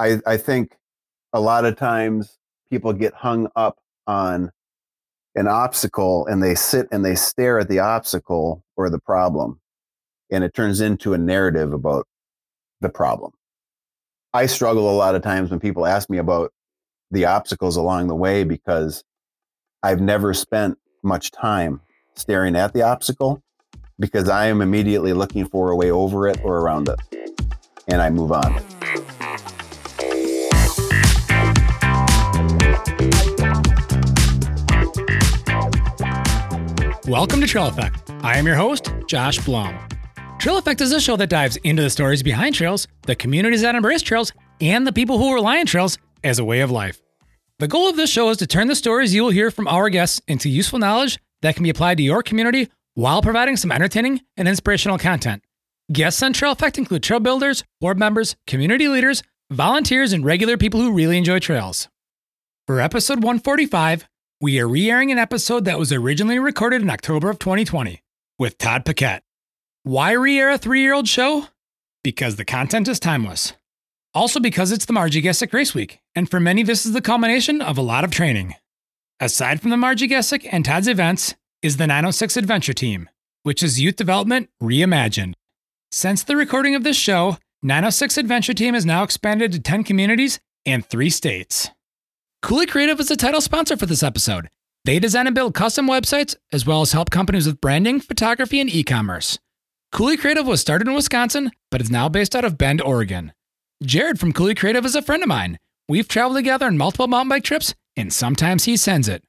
I, I think a lot of times people get hung up on an obstacle and they sit and they stare at the obstacle or the problem and it turns into a narrative about the problem. I struggle a lot of times when people ask me about the obstacles along the way because I've never spent much time staring at the obstacle because I am immediately looking for a way over it or around it. And I move on. Welcome to Trail Effect. I am your host, Josh Blum. Trail Effect is a show that dives into the stories behind trails, the communities that embrace trails, and the people who rely on trails as a way of life. The goal of this show is to turn the stories you will hear from our guests into useful knowledge that can be applied to your community while providing some entertaining and inspirational content. Guests on Trail Effect include trail builders, board members, community leaders, volunteers, and regular people who really enjoy trails. For episode 145, we are re airing an episode that was originally recorded in October of 2020 with Todd Poquette. Why re air a three year old show? Because the content is timeless. Also, because it's the Marji Gesick Race Week, and for many, this is the culmination of a lot of training. Aside from the Marji Gesick and Todd's events, is the 906 Adventure Team, which is youth development reimagined. Since the recording of this show, 906 Adventure Team has now expanded to 10 communities and three states. Coulee Creative is the title sponsor for this episode. They design and build custom websites, as well as help companies with branding, photography, and e commerce. Coulee Creative was started in Wisconsin, but is now based out of Bend, Oregon. Jared from Coulee Creative is a friend of mine. We've traveled together on multiple mountain bike trips, and sometimes he sends it.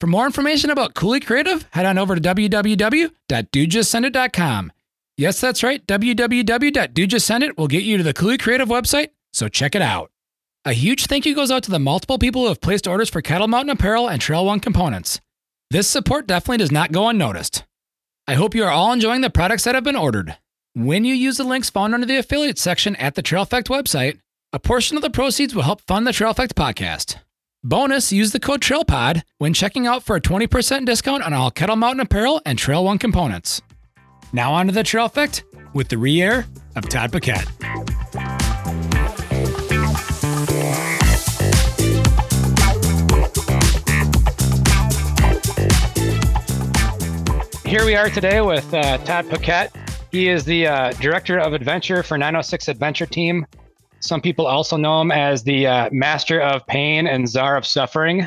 For more information about Coulee Creative, head on over to www.dudejustsendit.com. Yes, that's right, www.dudejustsendit will get you to the Coulee Creative website, so check it out. A huge thank you goes out to the multiple people who have placed orders for Kettle Mountain apparel and Trail One components. This support definitely does not go unnoticed. I hope you are all enjoying the products that have been ordered. When you use the links found under the affiliate section at the Trail Effect website, a portion of the proceeds will help fund the Trail Effect podcast. Bonus, use the code TRAILPOD when checking out for a 20% discount on all Kettle Mountain apparel and Trail One components. Now on to the Trail Effect with the re-air of Todd Poquette. Here we are today with uh, Todd Poquette. He is the uh, director of adventure for 906 Adventure Team. Some people also know him as the uh, master of pain and czar of suffering.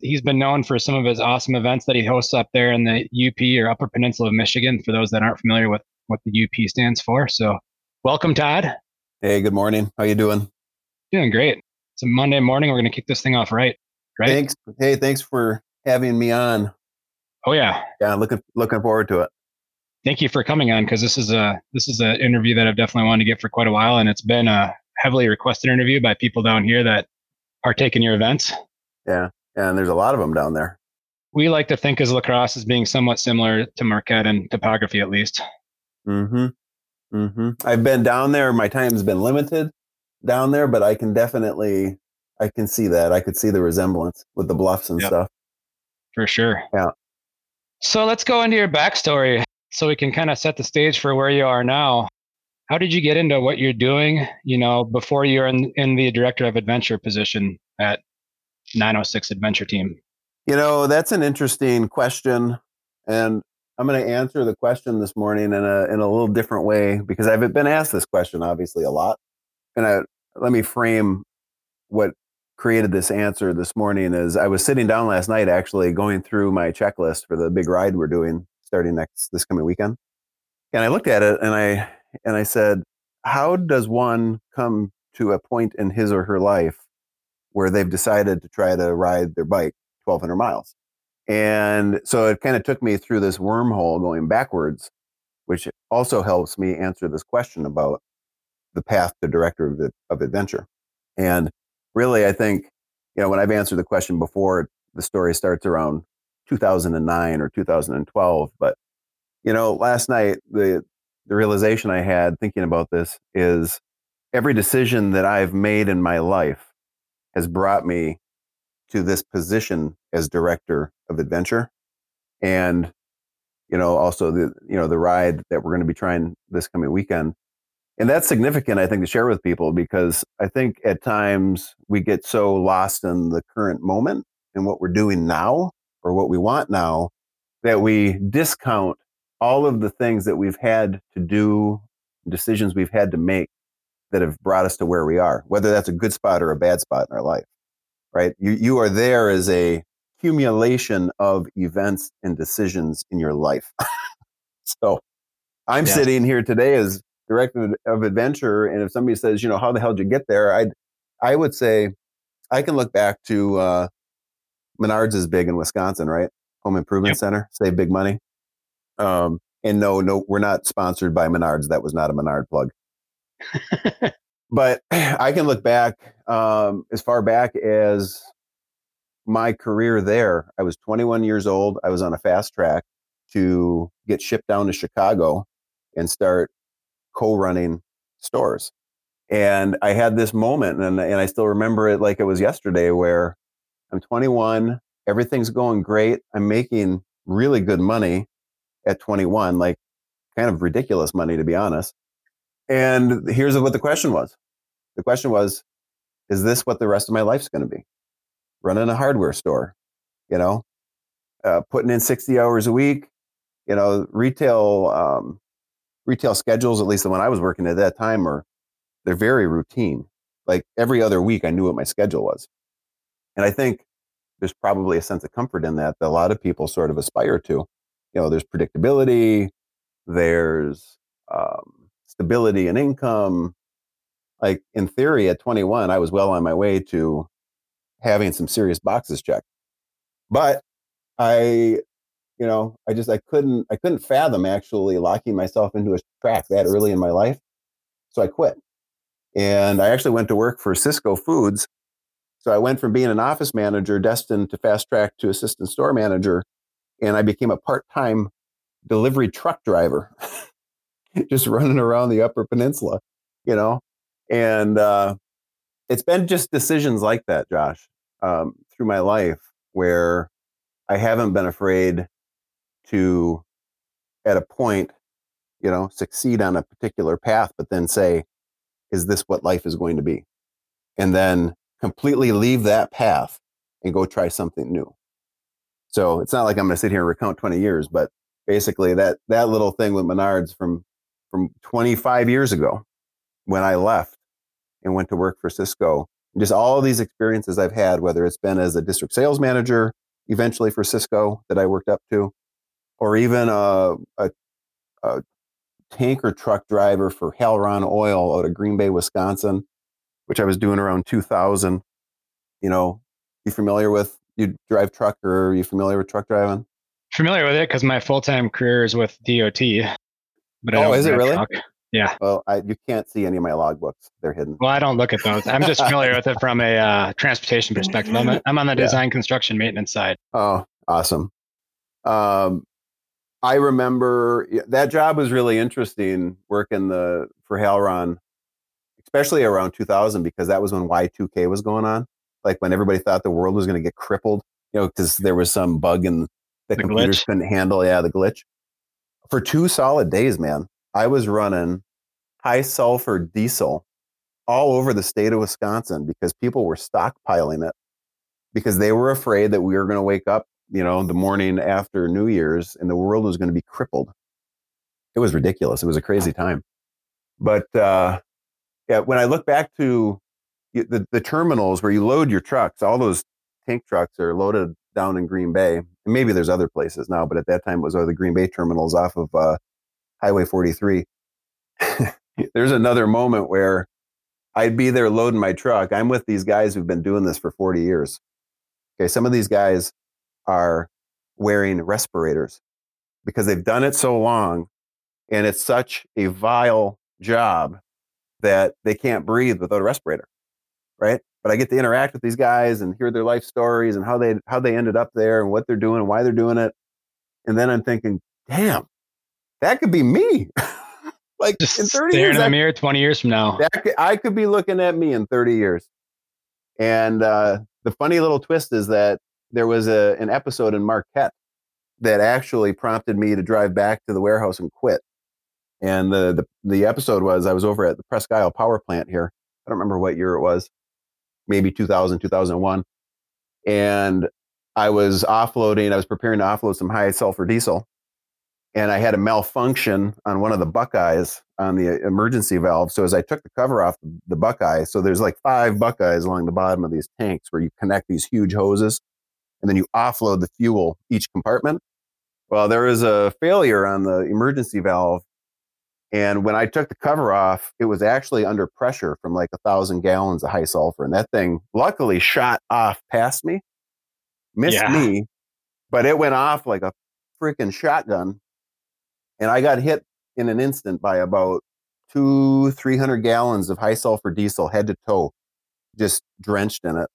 He's been known for some of his awesome events that he hosts up there in the UP or Upper Peninsula of Michigan. For those that aren't familiar with what the UP stands for, so welcome, Todd. Hey, good morning. How you doing? Doing great. It's a Monday morning. We're going to kick this thing off right. Right. Thanks. Hey, thanks for having me on. Oh yeah. Yeah, looking looking forward to it. Thank you for coming on because this is a this is an interview that I've definitely wanted to get for quite a while, and it's been a heavily requested interview by people down here that partake in your events. Yeah, and there's a lot of them down there. We like to think as La Crosse as being somewhat similar to Marquette in topography, at least. Mm-hmm. Mm-hmm. I've been down there. My time's been limited down there, but I can definitely I can see that. I could see the resemblance with the bluffs and Yep. stuff. For sure. Yeah. So let's go into your backstory so we can kind of set the stage for where you are now. How did you get into what you're doing, you know, before you're in, in the director of adventure position at 906 Adventure Team? You know, that's an interesting question. And I'm going to answer the question this morning in a, in a little different way because I've been asked this question obviously a lot. And I, let me frame what created this answer this morning is I was sitting down last night actually going through my checklist for the big ride we're doing starting next this coming weekend. And I looked at it and I and I said, how does one come to a point in his or her life where they've decided to try to ride their bike 1200 miles? And so it kind of took me through this wormhole going backwards, which also helps me answer this question about the path to director of, of adventure. And really, I think, you know, when I've answered the question before, the story starts around 2009 or 2012. But, you know, last night, the, the realization I had thinking about this is every decision that I've made in my life has brought me to this position as director of adventure. And, you know, also the, you know, the ride that we're going to be trying this coming weekend and that's significant, I think, to share with people because I think at times we get so lost in the current moment and what we're doing now or what we want now that we discount all of the things that we've had to do, decisions we've had to make that have brought us to where we are, whether that's a good spot or a bad spot in our life, right? You, you are there as a accumulation of events and decisions in your life. so I'm yeah. sitting here today as director of adventure. And if somebody says, you know, how the hell did you get there? I'd, I would say I can look back to, uh, Menards is big in Wisconsin, right? Home Improvement yep. Center, save big money. Um, and no, no, we're not sponsored by Menards. That was not a Menard plug. but I can look back um, as far back as my career there. I was 21 years old. I was on a fast track to get shipped down to Chicago and start co-running stores. And I had this moment, and, and I still remember it like it was yesterday, where I'm 21, everything's going great. I'm making really good money at 21, like kind of ridiculous money, to be honest. And here's what the question was the question was, is this what the rest of my life's going to be? Running a hardware store, you know, uh, putting in 60 hours a week, you know, retail, um, retail schedules, at least the one I was working at that time, are they're very routine. Like every other week, I knew what my schedule was. And I think there's probably a sense of comfort in that that a lot of people sort of aspire to. You know, there's predictability, there's um, stability and income. Like in theory, at 21, I was well on my way to having some serious boxes checked. But I, you know, I just I couldn't I couldn't fathom actually locking myself into a track that early in my life. So I quit. And I actually went to work for Sysco Foods. So I went from being an office manager destined to fast track to assistant store manager and I became a part-time delivery truck driver. just running around the Upper Peninsula, you know? And uh, it's been just decisions like that, Josh, um, through my life where I haven't been afraid to, at a point, you know, succeed on a particular path, but then say, is this what life is going to be? And then completely leave that path and go try something new. So it's not like I'm going to sit here and recount 20 years, but basically that that little thing with Menards from from 25 years ago when I left and went to work for Sysco. Just all these experiences I've had, whether it's been as a district sales manager, eventually for Sysco that I worked up to, or even a, a, a tanker truck driver for Halron Oil out of Green Bay, Wisconsin, which I was doing around 2000. You know, you familiar with you drive truck or are you familiar with truck driving? Familiar with it because my full time career is with DOT. But oh, is it really? Truck. Yeah. Well, I, you can't see any of my logbooks; they're hidden. Well, I don't look at those. I'm just familiar with it from a uh, transportation perspective. I'm, a, I'm on the design, yeah. construction, maintenance side. Oh, awesome. Um, I remember that job was really interesting working the for Halron, especially around 2000 because that was when Y2K was going on. Like when everybody thought the world was going to get crippled, you know, because there was some bug in the, the computers glitch. couldn't handle. Yeah, the glitch for two solid days, man, I was running high sulfur diesel all over the state of Wisconsin because people were stockpiling it because they were afraid that we were going to wake up, you know, the morning after New Year's and the world was going to be crippled. It was ridiculous. It was a crazy time. But uh, yeah, when I look back to the, the terminals where you load your trucks, all those tank trucks are loaded down in Green Bay. maybe there's other places now, but at that time it was the Green Bay terminals off of uh, Highway 43. there's another moment where I'd be there loading my truck. I'm with these guys who've been doing this for 40 years. Okay, some of these guys are wearing respirators because they've done it so long and it's such a vile job that they can't breathe without a respirator, right? but I get to interact with these guys and hear their life stories and how they how they ended up there and what they're doing and why they're doing it. And then I'm thinking, damn, that could be me. like Just in 30 years, in the mirror 20 years from now. Could, I could be looking at me in 30 years. And uh, the funny little twist is that there was a, an episode in Marquette that actually prompted me to drive back to the warehouse and quit. And the, the the episode was I was over at the Presque Isle power plant here. I don't remember what year it was, maybe 2000, 2001. And I was offloading, I was preparing to offload some high sulfur diesel. And I had a malfunction on one of the Buckeyes on the emergency valve. So as I took the cover off the Buckeye, so there's like five Buckeyes along the bottom of these tanks where you connect these huge hoses and then you offload the fuel each compartment. Well, there was a failure on the emergency valve. And when I took the cover off, it was actually under pressure from like a thousand gallons of high sulfur. And that thing luckily shot off past me, missed yeah. me, but it went off like a freaking shotgun. And I got hit in an instant by about two, 300 gallons of high sulfur diesel head to toe, just drenched in it.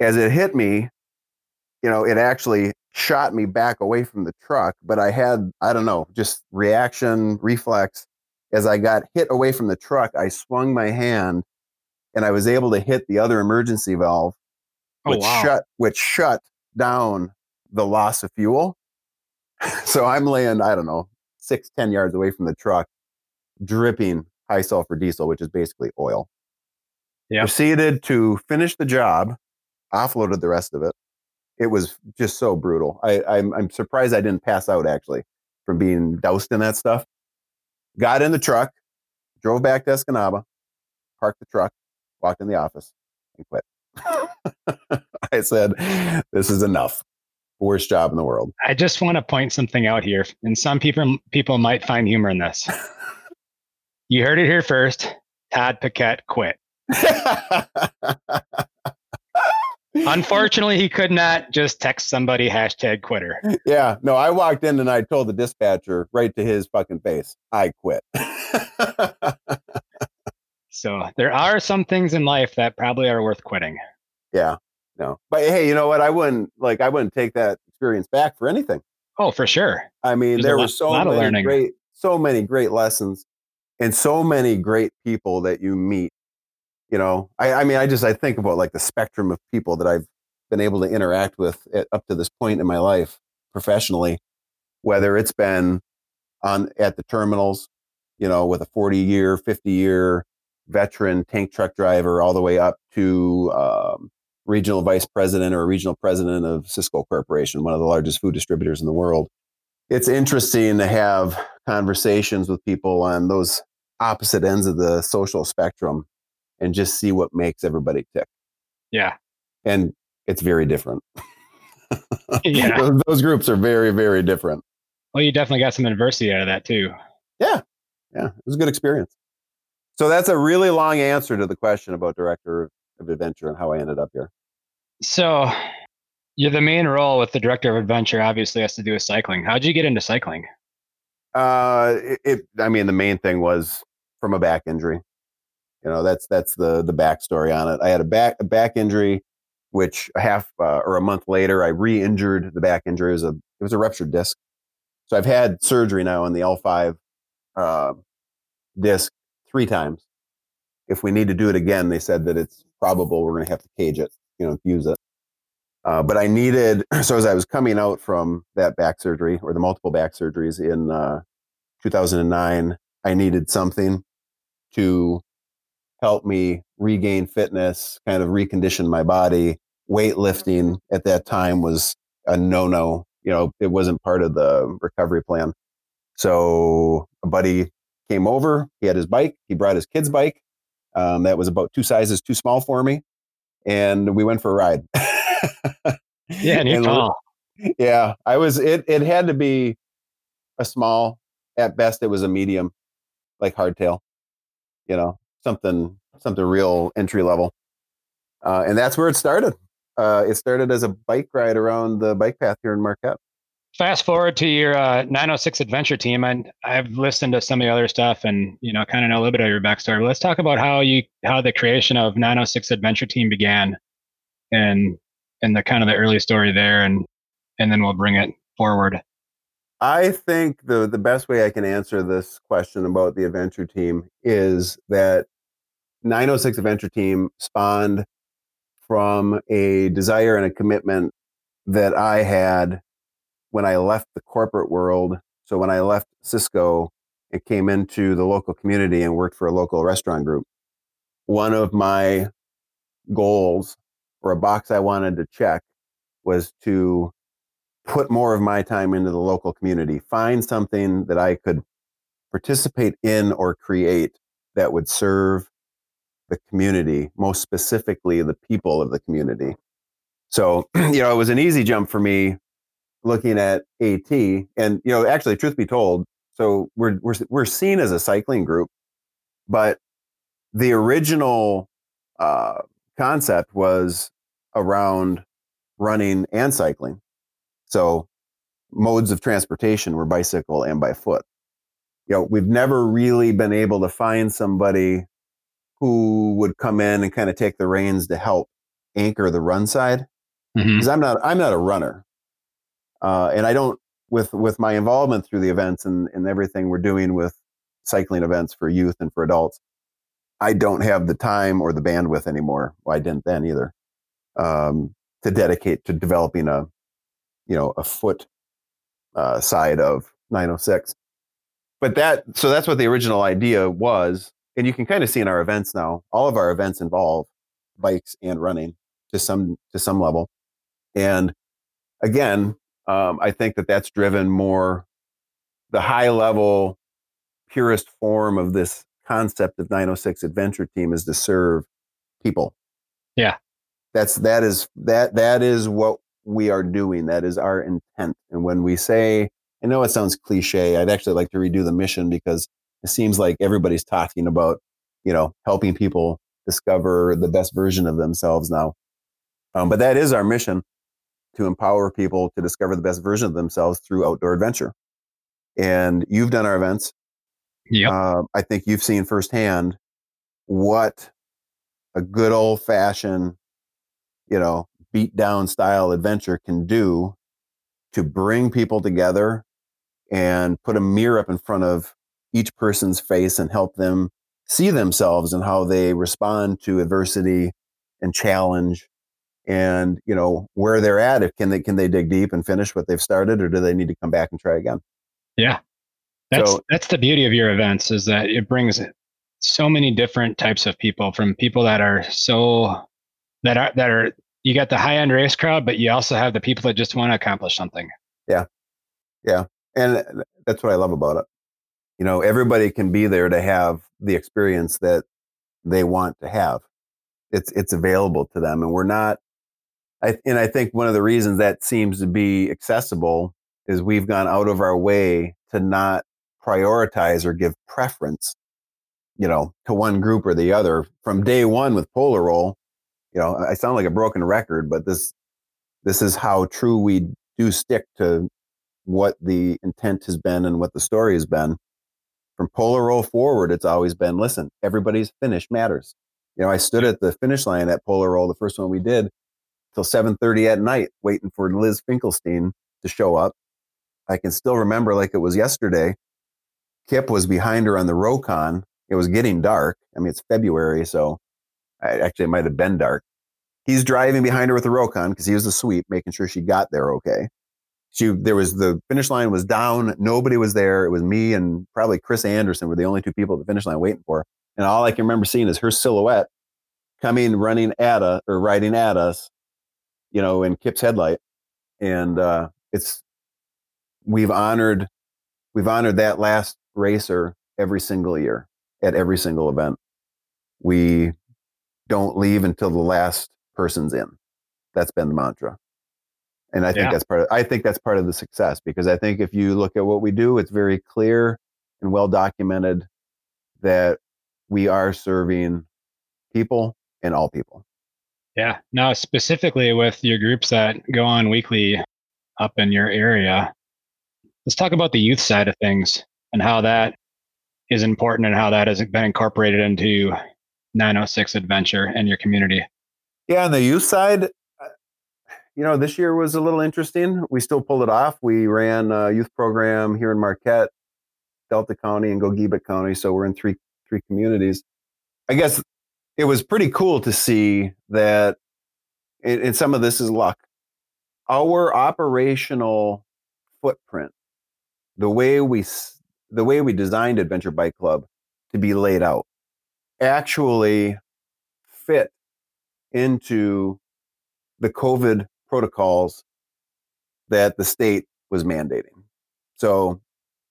As it hit me, you know, it actually shot me back away from the truck, but I had, I don't know, just reaction, reflex. As I got hit away from the truck, I swung my hand and I was able to hit the other emergency valve, oh, which wow. shut which shut down the loss of fuel. so I'm laying, I don't know, six, ten yards away from the truck, dripping high sulfur diesel, which is basically oil. Yeah. Proceeded to finish the job, offloaded the rest of it, it was just so brutal. I, I'm, I'm surprised I didn't pass out actually from being doused in that stuff. Got in the truck, drove back to Escanaba, parked the truck, walked in the office, and quit. I said, "This is enough." Worst job in the world. I just want to point something out here, and some people people might find humor in this. you heard it here first. Todd Poquette quit. Unfortunately, he could not just text somebody hashtag quitter. Yeah, no, I walked in and I told the dispatcher right to his fucking face, I quit. so there are some things in life that probably are worth quitting. Yeah, no, but hey, you know what? I wouldn't like I wouldn't take that experience back for anything. Oh, for sure. I mean, There's there were so many great, so many great lessons, and so many great people that you meet you know I, I mean i just i think about like the spectrum of people that i've been able to interact with at, up to this point in my life professionally whether it's been on at the terminals you know with a 40 year 50 year veteran tank truck driver all the way up to um, regional vice president or regional president of Sysco Corporation, one of the largest food distributors in the world. It's interesting to have conversations with people on those opposite ends of the social spectrum and just see what makes everybody tick. Yeah. And it's very different. yeah. those, those, groups are very, very different. Well, you definitely got some adversity out of that too. Yeah. Yeah. It was a good experience. So that's a really long answer to the question about director of adventure and how I ended up here. So you're the main role with the director of adventure obviously has to do with cycling. How'd you get into cycling? Uh, it, it I mean, the main thing was from a back injury. You know, that's that's the the backstory on it. I had a back a back injury, which a half uh, or a month later, I re-injured the back injury. It was a it was a ruptured disc. So I've had surgery now on the L5 uh, disc three times. If we need to do it again, they said that it's probable we're going to have to cage it, you know, fuse it. Uh, but I needed, so as I was coming out from that back surgery or the multiple back surgeries in uh, 2009, I needed something to helped me regain fitness, kind of recondition my body. Weightlifting at that time was a no no. You know, it wasn't part of the recovery plan. So a buddy came over. He had his bike. He brought his kid's bike. Um, that was about two sizes too small for me, and we went for a ride. yeah, and you're Yeah, I was. It it had to be a small. At best, it was a medium, like hardtail. You know, something something real entry level. Uh, and that's where it started. Uh, it started as a bike ride around the bike path here in Marquette. Fast forward to your uh, 906 adventure team, and I've listened to some of the other stuff, and you know, kind of know a little bit of your backstory. But let's talk about how you how the creation of 906 adventure team began, and and the kind of the early story there, and and then we'll bring it forward. I think the the best way I can answer this question about the adventure team is that 906 Adventure Team spawned from a desire and a commitment that I had when I left the corporate world. So when I left Sysco and came into the local community and worked for a local restaurant group, one of my goals or a box I wanted to check was to put more of my time into the local community, find something that I could participate in or create that would serve the community, most specifically the people of the community. So, you know, it was an easy jump for me looking at AT. And, you know, actually, truth be told, so we're, we're, we're seen as a cycling group, but the original uh, concept was around running and cycling. So modes of transportation were bicycle and by foot. You know, we've never really been able to find somebody who would come in and kind of take the reins to help anchor the run side because mm-hmm. I'm not I'm not a runner, uh, and I don't with with my involvement through the events and and everything we're doing with cycling events for youth and for adults. I don't have the time or the bandwidth anymore. Well, I didn't then either um, to dedicate to developing a you know a foot uh, side of 906. But that so that's what the original idea was, and you can kind of see in our events now. All of our events involve bikes and running to some to some level, and again, um, I think that that's driven more the high level purest form of this concept of 906 adventure team is to serve people. Yeah. That's that is that that is what we are doing. That is our intent. And when we say i know it sounds cliche i'd actually like to redo the mission because it seems like everybody's talking about you know helping people discover the best version of themselves now. Um, but that is our mission to empower people to discover the best version of themselves through outdoor adventure. And you've done our events. Yeah. Uh, I think you've seen firsthand what a good old fashioned, you know, beat down style adventure can do to bring people together and put a mirror up in front of each person's face and help them see themselves and how they respond to adversity and challenge and you know where they're at if can they can they dig deep and finish what they've started or do they need to come back and try again yeah that's so, that's the beauty of your events is that it brings so many different types of people from people that are so that are that are you got the high end race crowd, but you also have the people that just want to accomplish something. Yeah. Yeah. And uh, that's what I love about it. You know, everybody can be there to have the experience that they want to have. It's it's available to them. And we're not I and I think one of the reasons that seems to be accessible is we've gone out of our way to not prioritize or give preference, you know, to one group or the other from day one with Polar Roll. You know, I sound like a broken record, but this this is how true we do stick to what the intent has been and what the story has been. From Polar Roll forward, it's always been listen, everybody's finish matters. You know, I stood at the finish line at Polar Roll, the first one we did, till 7:30 at night, waiting for Liz Finkelstein to show up. I can still remember like it was yesterday Kip was behind her on the Rokon. It was getting dark. I mean, it's February, so I, actually it might have been dark. He's driving behind her with the Rokon because he was the sweep, making sure she got there okay. She there was the finish line was down. Nobody was there. It was me and probably Chris Anderson were the only two people at the finish line waiting for. And all I can remember seeing is her silhouette coming running at us or riding at us, you know, in Kip's headlight. And uh, it's we've honored we've honored that last racer every single year at every single event. We don't leave until the last person's in. That's been the mantra. And I think yeah. that's part of I think that's part of the success because I think if you look at what we do, it's very clear and well documented that we are serving people and all people. Yeah. Now specifically with your groups that go on weekly up in your area, let's talk about the youth side of things and how that is important and how that has been incorporated into 906 Adventure and your community. Yeah, on the youth side, you know, this year was a little interesting. We still pulled it off. We ran a youth program here in Marquette, Delta County, and Gogebic County. So we're in three three communities. I guess it was pretty cool to see that, and some of this is luck. Our operational footprint, the way we the way we designed Adventure Bike Club to be laid out actually fit into the COVID protocols that the state was mandating. So,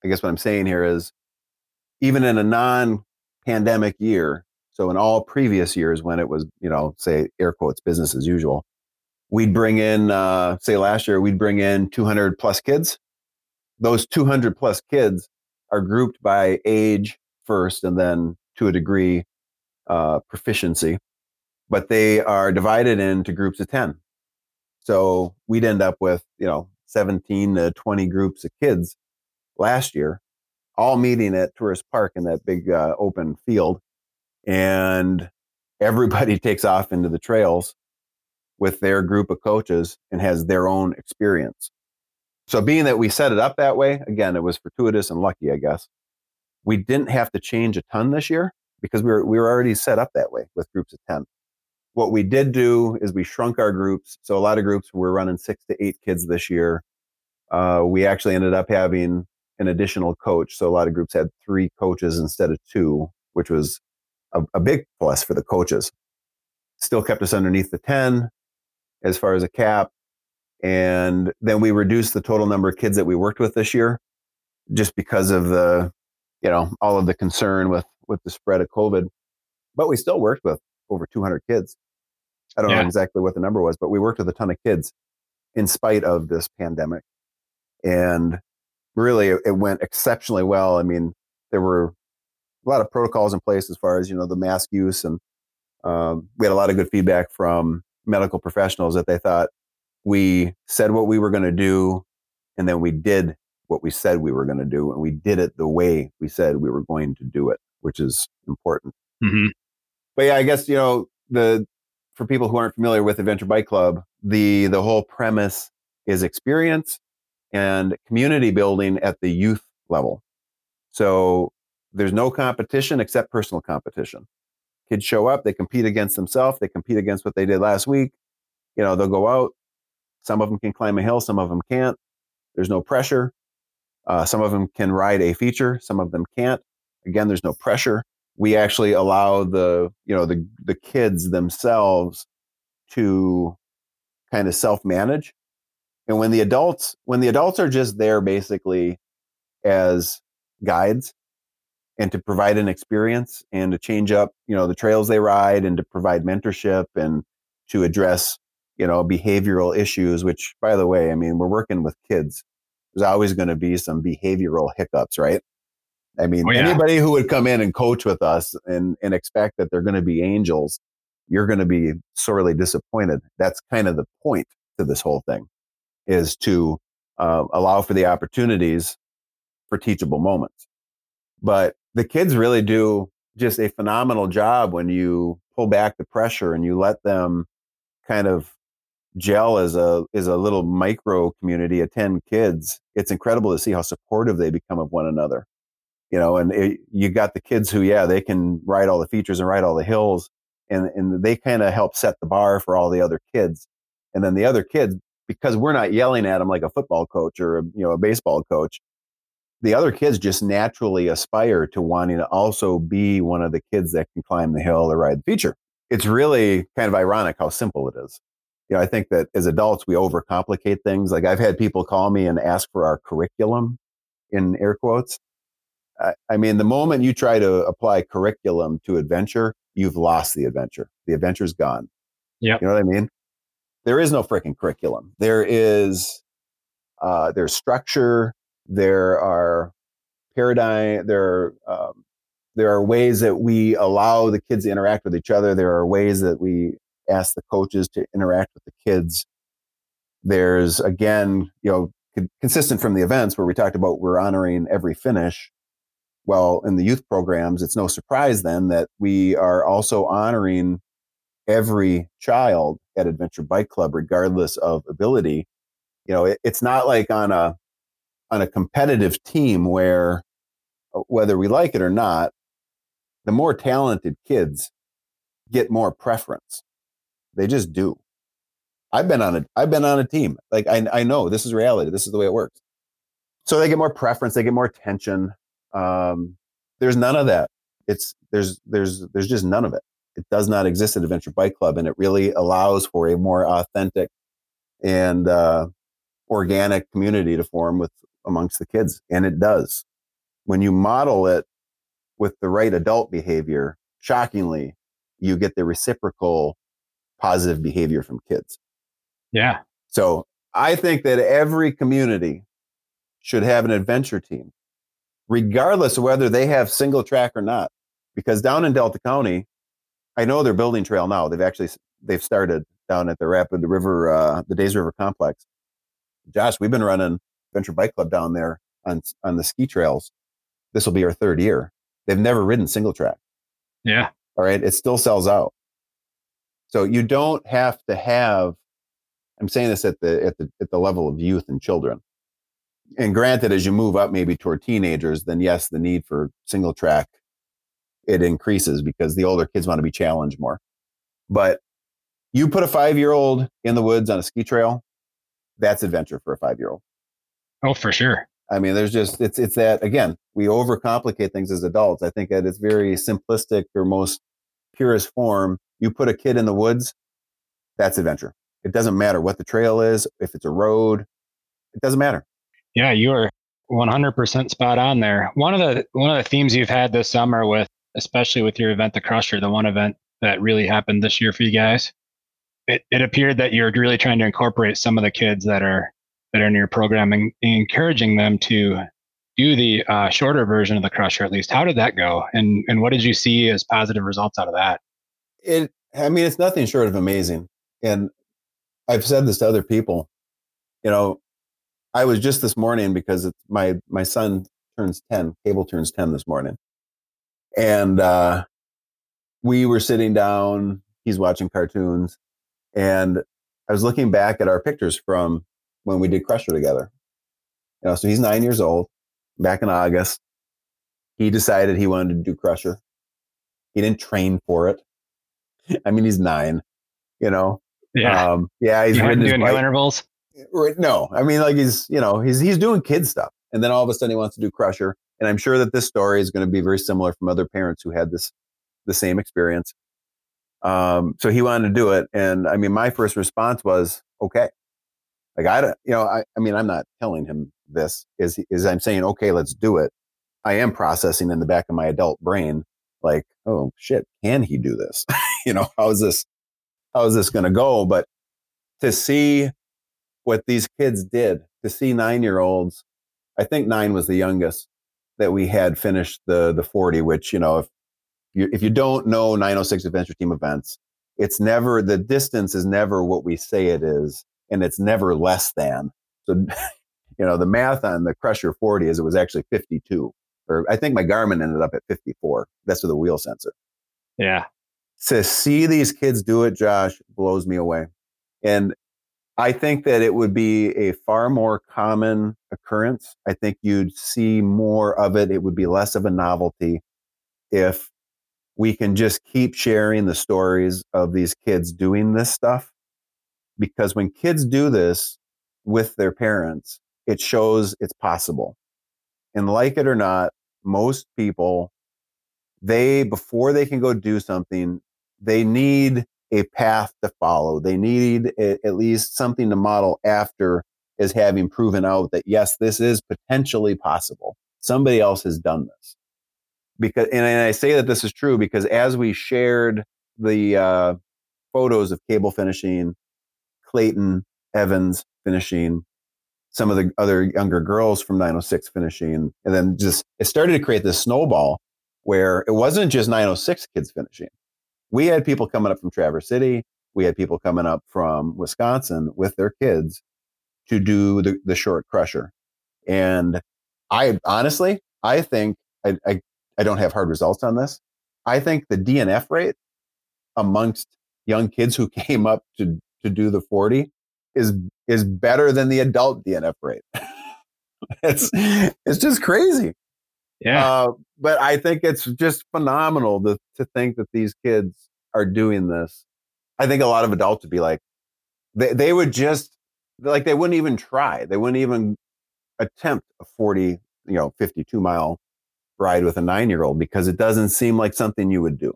I guess what I'm saying here is even in a non pandemic year, so in all previous years when it was, you know, say air quotes business as usual, we'd bring in, uh, say last year, we'd bring in 200 plus kids. Those 200 plus kids are grouped by age first and then to a degree uh, proficiency, but they are divided into groups of 10. So we'd end up with, you know, 17 to 20 groups of kids last year, all meeting at Tourist Park in that big uh, open field. And everybody takes off into the trails with their group of coaches and has their own experience. So, being that we set it up that way, again, it was fortuitous and lucky, I guess. We didn't have to change a ton this year because we were, we were already set up that way with groups of 10. What we did do is we shrunk our groups. So, a lot of groups were running six to eight kids this year. Uh, we actually ended up having an additional coach. So, a lot of groups had three coaches instead of two, which was a, a big plus for the coaches. Still kept us underneath the 10 as far as a cap. And then we reduced the total number of kids that we worked with this year just because of the, you know, all of the concern with, with the spread of COVID. But we still worked with over 200 kids. I don't yeah. know exactly what the number was, but we worked with a ton of kids in spite of this pandemic. And really, it went exceptionally well. I mean, there were a lot of protocols in place as far as, you know, the mask use. And um, we had a lot of good feedback from medical professionals that they thought we said what we were going to do and then we did what we said we were going to do and we did it the way we said we were going to do it which is important mm-hmm. But yeah i guess you know the for people who aren't familiar with adventure bike club the the whole premise is experience and community building at the youth level so there's no competition except personal competition kids show up they compete against themselves they compete against what they did last week you know they'll go out some of them can climb a hill, some of them can't. There's no pressure. Uh, some of them can ride a feature, some of them can't. Again, there's no pressure. We actually allow the you know the the kids themselves to kind of self manage. And when the adults when the adults are just there basically as guides and to provide an experience and to change up you know the trails they ride and to provide mentorship and to address you know, behavioral issues, which by the way, I mean, we're working with kids. There's always going to be some behavioral hiccups, right? I mean, oh, yeah. anybody who would come in and coach with us and, and expect that they're going to be angels, you're going to be sorely disappointed. That's kind of the point to this whole thing is to uh, allow for the opportunities for teachable moments. But the kids really do just a phenomenal job when you pull back the pressure and you let them kind of gel as a is a little micro community of 10 kids it's incredible to see how supportive they become of one another you know and it, you got the kids who yeah they can ride all the features and ride all the hills and and they kind of help set the bar for all the other kids and then the other kids because we're not yelling at them like a football coach or a, you know a baseball coach the other kids just naturally aspire to wanting to also be one of the kids that can climb the hill or ride the feature it's really kind of ironic how simple it is you know, I think that as adults, we overcomplicate things. Like I've had people call me and ask for our curriculum in air quotes. I, I mean, the moment you try to apply curriculum to adventure, you've lost the adventure. The adventure's gone. Yeah. You know what I mean? There is no freaking curriculum. There is, uh, there's structure. There are paradigm. There are, um, there are ways that we allow the kids to interact with each other. There are ways that we ask the coaches to interact with the kids. There's again, you know, consistent from the events where we talked about we're honoring every finish. Well, in the youth programs, it's no surprise then that we are also honoring every child at Adventure Bike Club, regardless of ability. You know, it, it's not like on a on a competitive team where uh, whether we like it or not, the more talented kids get more preference. They just do. I've been on a I've been on a team. Like I I know this is reality. This is the way it works. So they get more preference. They get more attention. Um, there's none of that. It's there's there's there's just none of it. It does not exist at Adventure Bike Club, and it really allows for a more authentic and uh, organic community to form with amongst the kids, and it does. When you model it with the right adult behavior, shockingly, you get the reciprocal positive behavior from kids. Yeah. So I think that every community should have an adventure team, regardless of whether they have single track or not. Because down in Delta County, I know they're building trail now. They've actually they've started down at the Rapid the River, uh, the Days River complex. Josh, we've been running Adventure Bike Club down there on on the ski trails. This will be our third year. They've never ridden single track. Yeah. All right. It still sells out. So you don't have to have. I'm saying this at the at the at the level of youth and children. And granted, as you move up maybe toward teenagers, then yes, the need for single track it increases because the older kids want to be challenged more. But you put a five year old in the woods on a ski trail, that's adventure for a five year old. Oh, for sure. I mean, there's just it's it's that again, we overcomplicate things as adults. I think at its very simplistic or most purest form, you put a kid in the woods, that's adventure. It doesn't matter what the trail is, if it's a road, it doesn't matter. Yeah, you are 100% spot on there. One of the one of the themes you've had this summer with especially with your event the Crusher, the one event that really happened this year for you guys. It it appeared that you're really trying to incorporate some of the kids that are that are in your program and encouraging them to do the uh, shorter version of the crusher at least how did that go and and what did you see as positive results out of that it i mean it's nothing short of amazing and i've said this to other people you know i was just this morning because it's my my son turns 10 cable turns 10 this morning and uh we were sitting down he's watching cartoons and i was looking back at our pictures from when we did Crusher together. You know, so he's nine years old. Back in August, he decided he wanted to do Crusher. He didn't train for it. I mean, he's nine. You know. Yeah. Um, yeah. He's you doing hill intervals. Right. No, I mean, like he's you know he's he's doing kid stuff, and then all of a sudden he wants to do Crusher. And I'm sure that this story is going to be very similar from other parents who had this the same experience. Um, so he wanted to do it, and I mean, my first response was, okay, like I don't, you know, I, I mean, I'm not telling him this is, is I'm saying, okay, let's do it. I am processing in the back of my adult brain, like, oh shit, can he do this? you know, how is this, how is this going to go? But to see what these kids did, to see nine year olds, I think nine was the youngest that we had finished the, the 40, which, you know, if you, if you don't know 906 adventure team events, it's never, the distance is never what we say it is and it's never less than. So, you know, the math on the Crusher 40 is it was actually 52. Or I think my Garmin ended up at 54. That's with a wheel sensor. Yeah. To see these kids do it, Josh, blows me away. And I think that it would be a far more common occurrence. I think you'd see more of it. It would be less of a novelty if we can just keep sharing the stories of these kids doing this stuff because when kids do this with their parents, it shows it's possible. And like it or not, most people, they, before they can go do something, they need a path to follow. They needed a, at least something to model after as having proven out that yes, this is potentially possible. Somebody else has done this. Because, and I say that this is true because as we shared the uh, photos of cable finishing Clayton, Evans finishing, some of the other younger girls from 906 finishing. And then just, it started to create this snowball where it wasn't just 906 kids finishing. We had people coming up from Traverse City. We had people coming up from Wisconsin with their kids to do the, the short crusher. And I honestly, I think I, I, I don't have hard results on this. I think the DNF rate amongst young kids who came up to to do the 40 is is better than the adult DNF rate. it's it's just crazy. Yeah. Uh, but I think it's just phenomenal to to think that these kids are doing this. I think a lot of adults would be like, they they would just like they wouldn't even try. They wouldn't even attempt a 40, you know, 52 mile ride with a nine year old because it doesn't seem like something you would do.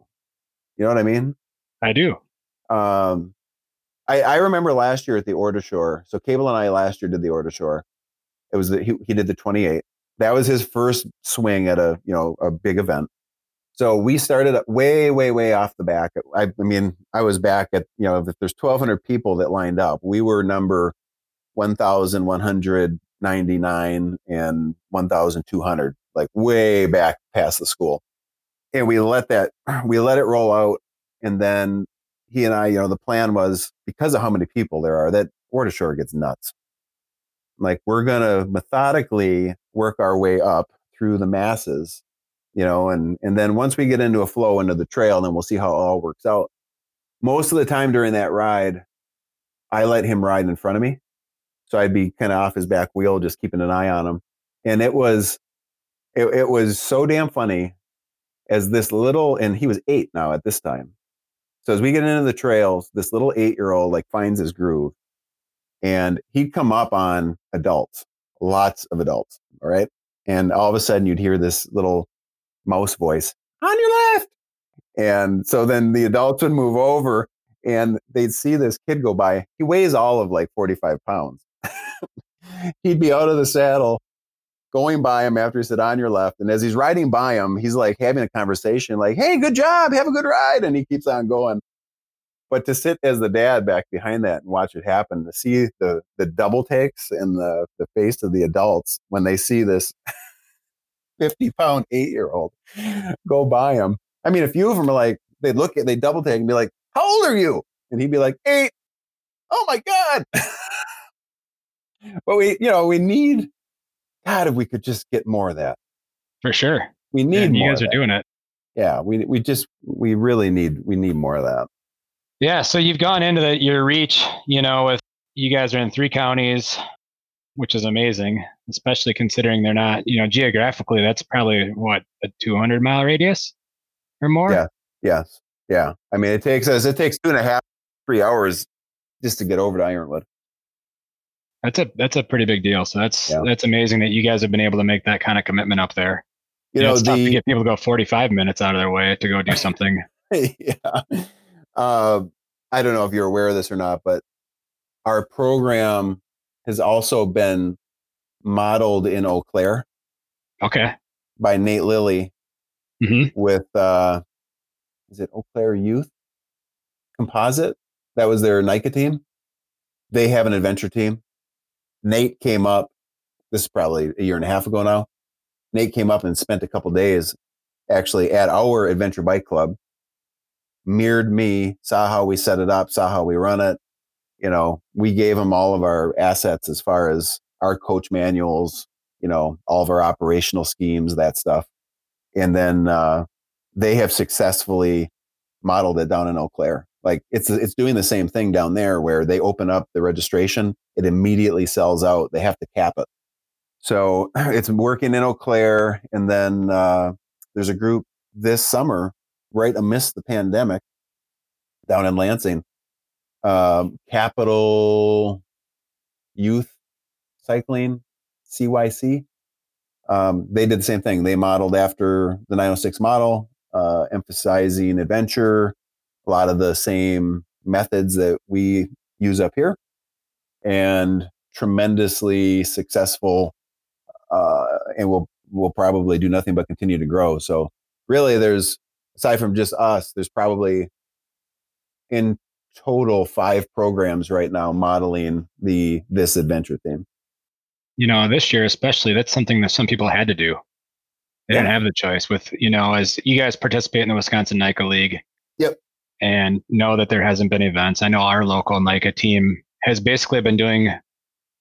You know what I mean? I do. Um, I, I remember last year at the Ore to Shore. So Cable and I last year did the Ore to Shore. It was the, he, he did the 28. That was his first swing at a you know a big event. So we started way way way off the back. I, I mean I was back at you know if there's 1,200 people that lined up, we were number 1,199 and 1,200, like way back past the school. And we let that we let it roll out, and then he and I, you know, the plan was because of how many people there are, that Ore to Shore gets nuts. Like we're gonna methodically work our way up through the masses, you know, and and then once we get into a flow into the trail, then we'll see how it all works out. Most of the time during that ride, I let him ride in front of me. So I'd be kind of off his back wheel, just keeping an eye on him. And it was it, it was so damn funny as this little and he was eight now at this time so as we get into the trails, this little eight year old like finds his groove and he'd come up on adults, lots of adults. All right. And all of a sudden you'd hear this little mouse voice on your left. And so then the adults would move over and they'd see this kid go by. He weighs all of like 45 pounds. He'd be out of the saddle going by him after he said on your left. And as he's riding by him, he's like having a conversation, like, hey, good job, have a good ride. And he keeps on going. But to sit as the dad back behind that and watch it happen, to see the the double takes and the the face of the adults when they see this 50 pound eight year old go by him. I mean, a few of them are like, they look at, they double take and be like, how old are you? And he'd be like, eight. Oh my God. but we, you know, we need God, if we could just get more of that. For sure. We need and. You guys are doing it. Yeah, we we just we really need we need more of that. Yeah, so you've gone into the, your reach, you know, with you guys are in three counties, which is amazing, especially considering they're not, you know, geographically that's probably what a 200 mile radius or more. Yeah. Yes. Yeah. I mean, it takes us it takes two and a half, three hours just to get over to Ironwood. That's a that's a pretty big deal. So that's yeah. that's amazing that you guys have been able to make that kind of commitment up there. You, you know, know, it's the, tough to get people to go 45 minutes out of their way to go do something. yeah. Uh, I don't know if you're aware of this or not, but our program has also been modeled in Eau Claire. Okay. By Nate Lilly mm-hmm. with uh, is it Eau Claire Youth Composite? That was their NICA team. They have an adventure team Nate came up. This is probably a year and a half ago now. Nate came up and spent a couple days actually at our adventure bike club. Mirrored me, saw how we set it up, saw how we run it. You know, we gave him all of our assets as far as our coach manuals, you know, all of our operational schemes, that stuff. And then uh, they have successfully modeled it down in Eau Claire. Like it's it's doing the same thing down there where they open up the registration, it immediately sells out. They have to cap it. So it's working in Eau Claire, and then uh, there's a group this summer, right amidst the pandemic, down in Lansing, um, Capital Youth Cycling, CYC. Um, they did the same thing. They modeled after the 906 model, uh, emphasizing adventure, a lot of the same methods that we use up here, and tremendously successful. Uh, and will will probably do nothing but continue to grow. So really, there's aside from just us, there's probably in total five programs right now modeling the this adventure theme. You know, this year especially, that's something that some people had to do. They yeah. didn't have the choice. With you know, as you guys participate in the Wisconsin NICA League. Yep and know that there hasn't been events. I know our local NICA team has basically been doing,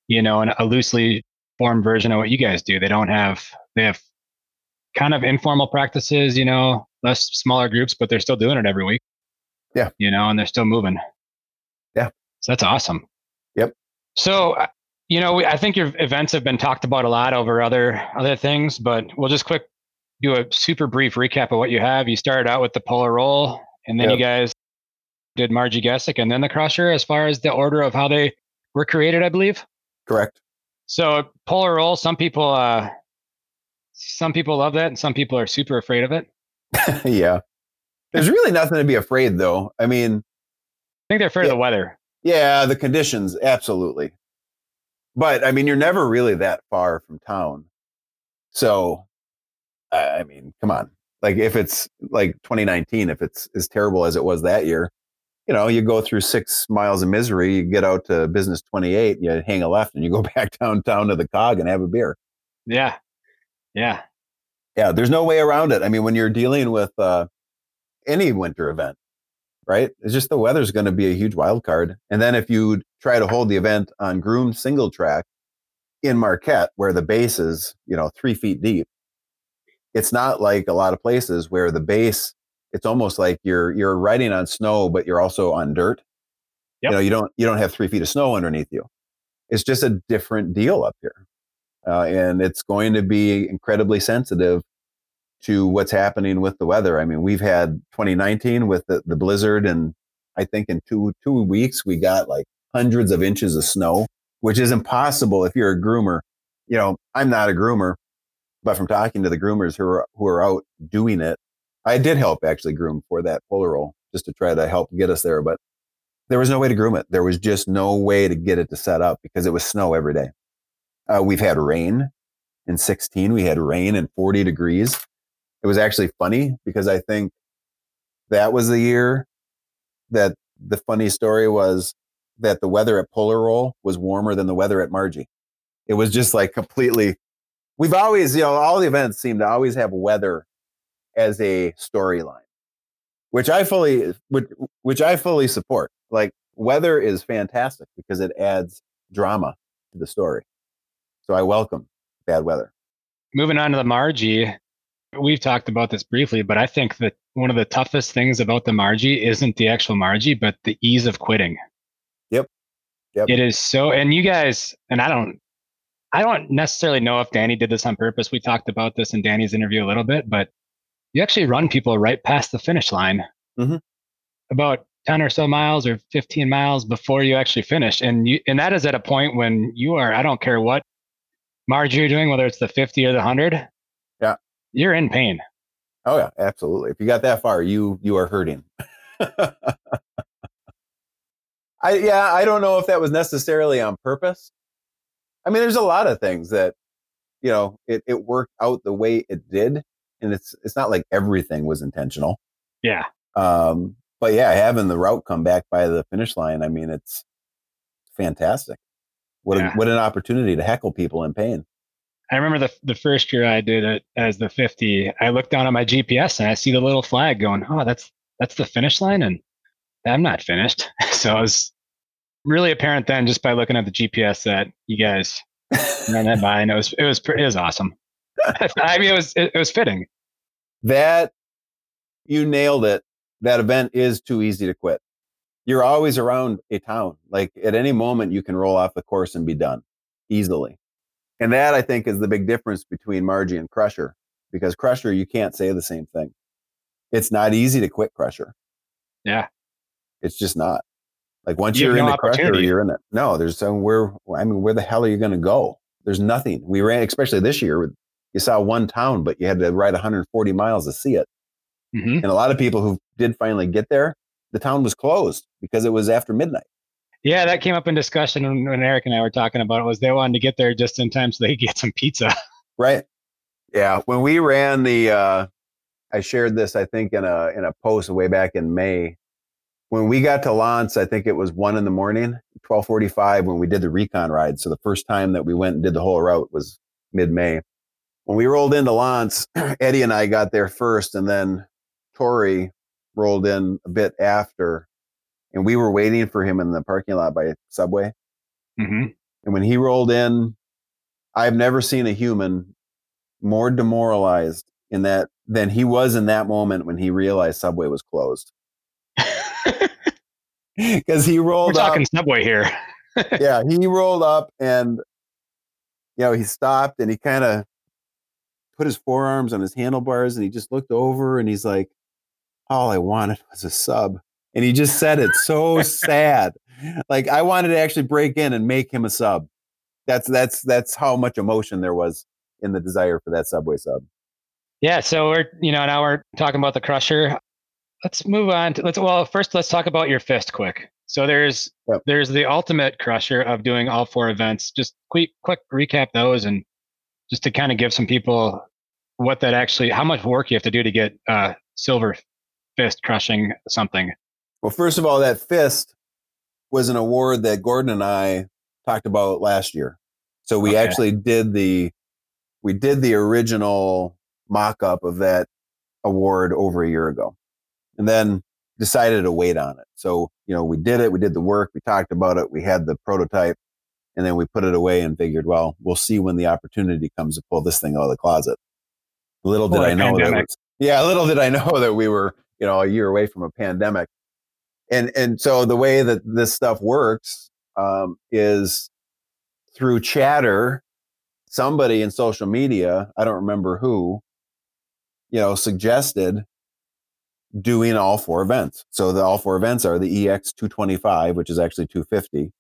you know, an, a loosely formed version of what you guys do. They don't have, they have kind of informal practices, you know, less smaller groups, but they're still doing it every week. Yeah. You know, and they're still moving. Yeah. So that's awesome. Yep. So, uh, you know, I think your events have been talked about a lot over other other things, but we'll just quick do a super brief recap of what you have. You started out with the polar roll and then yep. you guys did Marji Gesick and then the Crusher as far as the order of how they were created, I believe. Correct. So polar roll, some people uh some people love that, and some people are super afraid of it. yeah. There's really nothing to be afraid, though. I mean, I think they're afraid Yeah. of the weather. yeah, the conditions, absolutely. But I mean, you're never really that far from town. So, I I mean, come on. Like, if it's like 2019, if it's as terrible as it was that year, you know, you go through six miles of misery, you get out to business 28, you hang a left, and you go back downtown to the cog and have a beer. Yeah, yeah, Yeah, there's no way around it. I mean, when you're dealing with uh, any winter event, right? It's just the weather's going to be a huge wild card. And then if you try to hold the event on groomed single track in Marquette, where the base is, you know, three feet deep, it's not like a lot of places where the base, it's almost like you're you're riding on snow, but you're also on dirt. Yep. You know, you don't you don't have three feet of snow underneath you. It's just a different deal up here, uh, and it's going to be incredibly sensitive to what's happening with the weather. I mean, we've had 2019 with the, the blizzard, and I think in two two weeks we got like hundreds of inches of snow, which is impossible if you're a groomer. You know, I'm not a groomer, but from talking to the groomers who are who are out doing it, I did help actually groom for that polar roll just to try to help get us there, but there was no way to groom it. There was just no way to get it to set up because it was snow every day. Uh, we've had rain in 16. We had rain and 40 degrees. It was actually funny because I think that was the year that the funny story was that the weather at Polar Roll was warmer than the weather at Marji. It was just like completely. We've always, you know, all the events seem to always have weather as a storyline, which I fully, which, which I fully support. Like weather is fantastic because it adds drama to the story. So I welcome bad weather. moving on to the Marji, we've talked about this briefly, but I think that one of the toughest things about the Marji isn't the actual Marji, but the ease of quitting. Yep. Yep. It is so, and you guys, and I don't, I don't necessarily know if Danny did this on purpose. We talked about this in Danny's interview a little bit, but you actually run people right past the finish line, Mhm. about ten or so miles or fifteen miles before you actually finish, and you, and that is at a point when you are, I don't care what Marji you're doing, whether it's the fifty or the hundred, Yeah. you're in pain. Oh yeah, absolutely. If you got that far, you you are hurting. I yeah, I don't know if that was necessarily on purpose. I mean, there's a lot of things that you know it, it worked out the way it did, and it's it's not like everything was intentional. Yeah. Um, but yeah, having the route come back by the finish line, I mean, it's fantastic. What Yeah. a, what an opportunity to heckle people in pain. I remember the the first year I did it as the 50. I looked down at my GPS and I see the little flag going, "Oh, that's that's the finish line," and I'm not finished. So it was really apparent then, just by looking at the GPS, that you guys ran that by, and it was it was it was awesome. I mean, it was it, it was fitting. that you nailed it. That event is too easy to quit. You're always around a town. Like at any moment, you can roll off the course and be done easily. And that I think is the big difference between Marji and Crusher, because Crusher, you can't say the same thing. It's not easy to quit Crusher. Yeah. It's just not. Like once You are no in the Crusher, you're in it. No, there's some where, I mean, where the hell are you going to go? There's nothing. We ran, especially this year, you saw one town, but you had to ride 140 miles to see it. hmm And a lot of people who did finally get there, the town was closed because it was after midnight. Yeah, that came up in discussion when, when Eric and I were talking about it. Was they wanted to get there just in time so they could get some pizza. Right. Yeah. When we ran the, uh, I shared this, I think, in a in a post way back in May. When we got to L'Anse, I think it was one in the morning, twelve forty five, when we did the recon ride. So the first time that we went and did the whole route was mid May. When we rolled into L'Anse, Eddie and I got there first, and then Tori rolled in a bit after, and we were waiting for him in the parking lot by Subway. hmm And when he rolled in, I've never seen a human more demoralized in that than he was in that moment when he realized Subway was closed. Because he rolled. We're rolled up, talking Subway here. yeah, he rolled up and you know he stopped and he kind of put his forearms on his handlebars and he just looked over and he's like, "All I wanted was a sub," and he just said it so sad. Like I wanted to actually break in and make him a sub. That's that's that's how much emotion there was in the desire for that Subway sub. Yeah, so we're you know now we're talking about the Crusher. Let's move on. To, let's well first let's talk about your fist quick. So there's yep. there's the ultimate Crusher of doing all four events. Just quick quick recap those and just to kind of give some people what that actually how much work you have to do to get uh, silver fist crushing something. Well, first of all, that fist was an award that Gordon and I talked about last year. So we okay. actually did the we did the original mock up of that award over a year ago. And then decided to wait on it. So, you know, we did it, we did the work, we talked about it, we had the prototype, and then we put it away and figured, well, we'll see when the opportunity comes to pull this thing out of the closet. Little did I know that was, yeah, little did I know that we were, you know, a year away from a pandemic. And and so the way that this stuff works um, is through chatter. Somebody in social media, I don't remember who, you know, suggested doing all four events. So the all four events are the EX 225, which is actually 250.